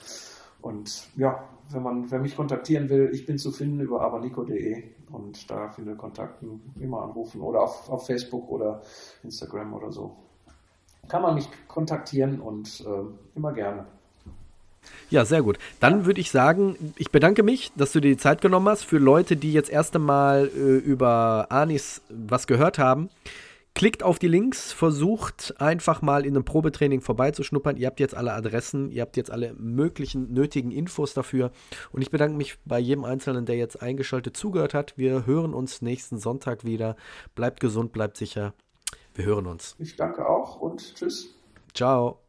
Und ja, wenn man, wer mich kontaktieren will, ich bin zu finden über abanico.de und da findet Kontakten immer anrufen oder auf, auf Facebook oder Instagram oder so. Kann man mich kontaktieren und äh, immer gerne. Ja, sehr gut. Dann würde ich sagen, ich bedanke mich, dass du dir die Zeit genommen hast. Für Leute, die jetzt erst einmal äh, über Anis was gehört haben, klickt auf die Links, versucht einfach mal in einem Probetraining vorbeizuschnuppern. Ihr habt jetzt alle Adressen, ihr habt jetzt alle möglichen nötigen Infos dafür. Und ich bedanke mich bei jedem Einzelnen, der jetzt eingeschaltet zugehört hat. Wir hören uns nächsten Sonntag wieder. Bleibt gesund, bleibt sicher. Wir hören uns. Ich danke auch und tschüss. Ciao.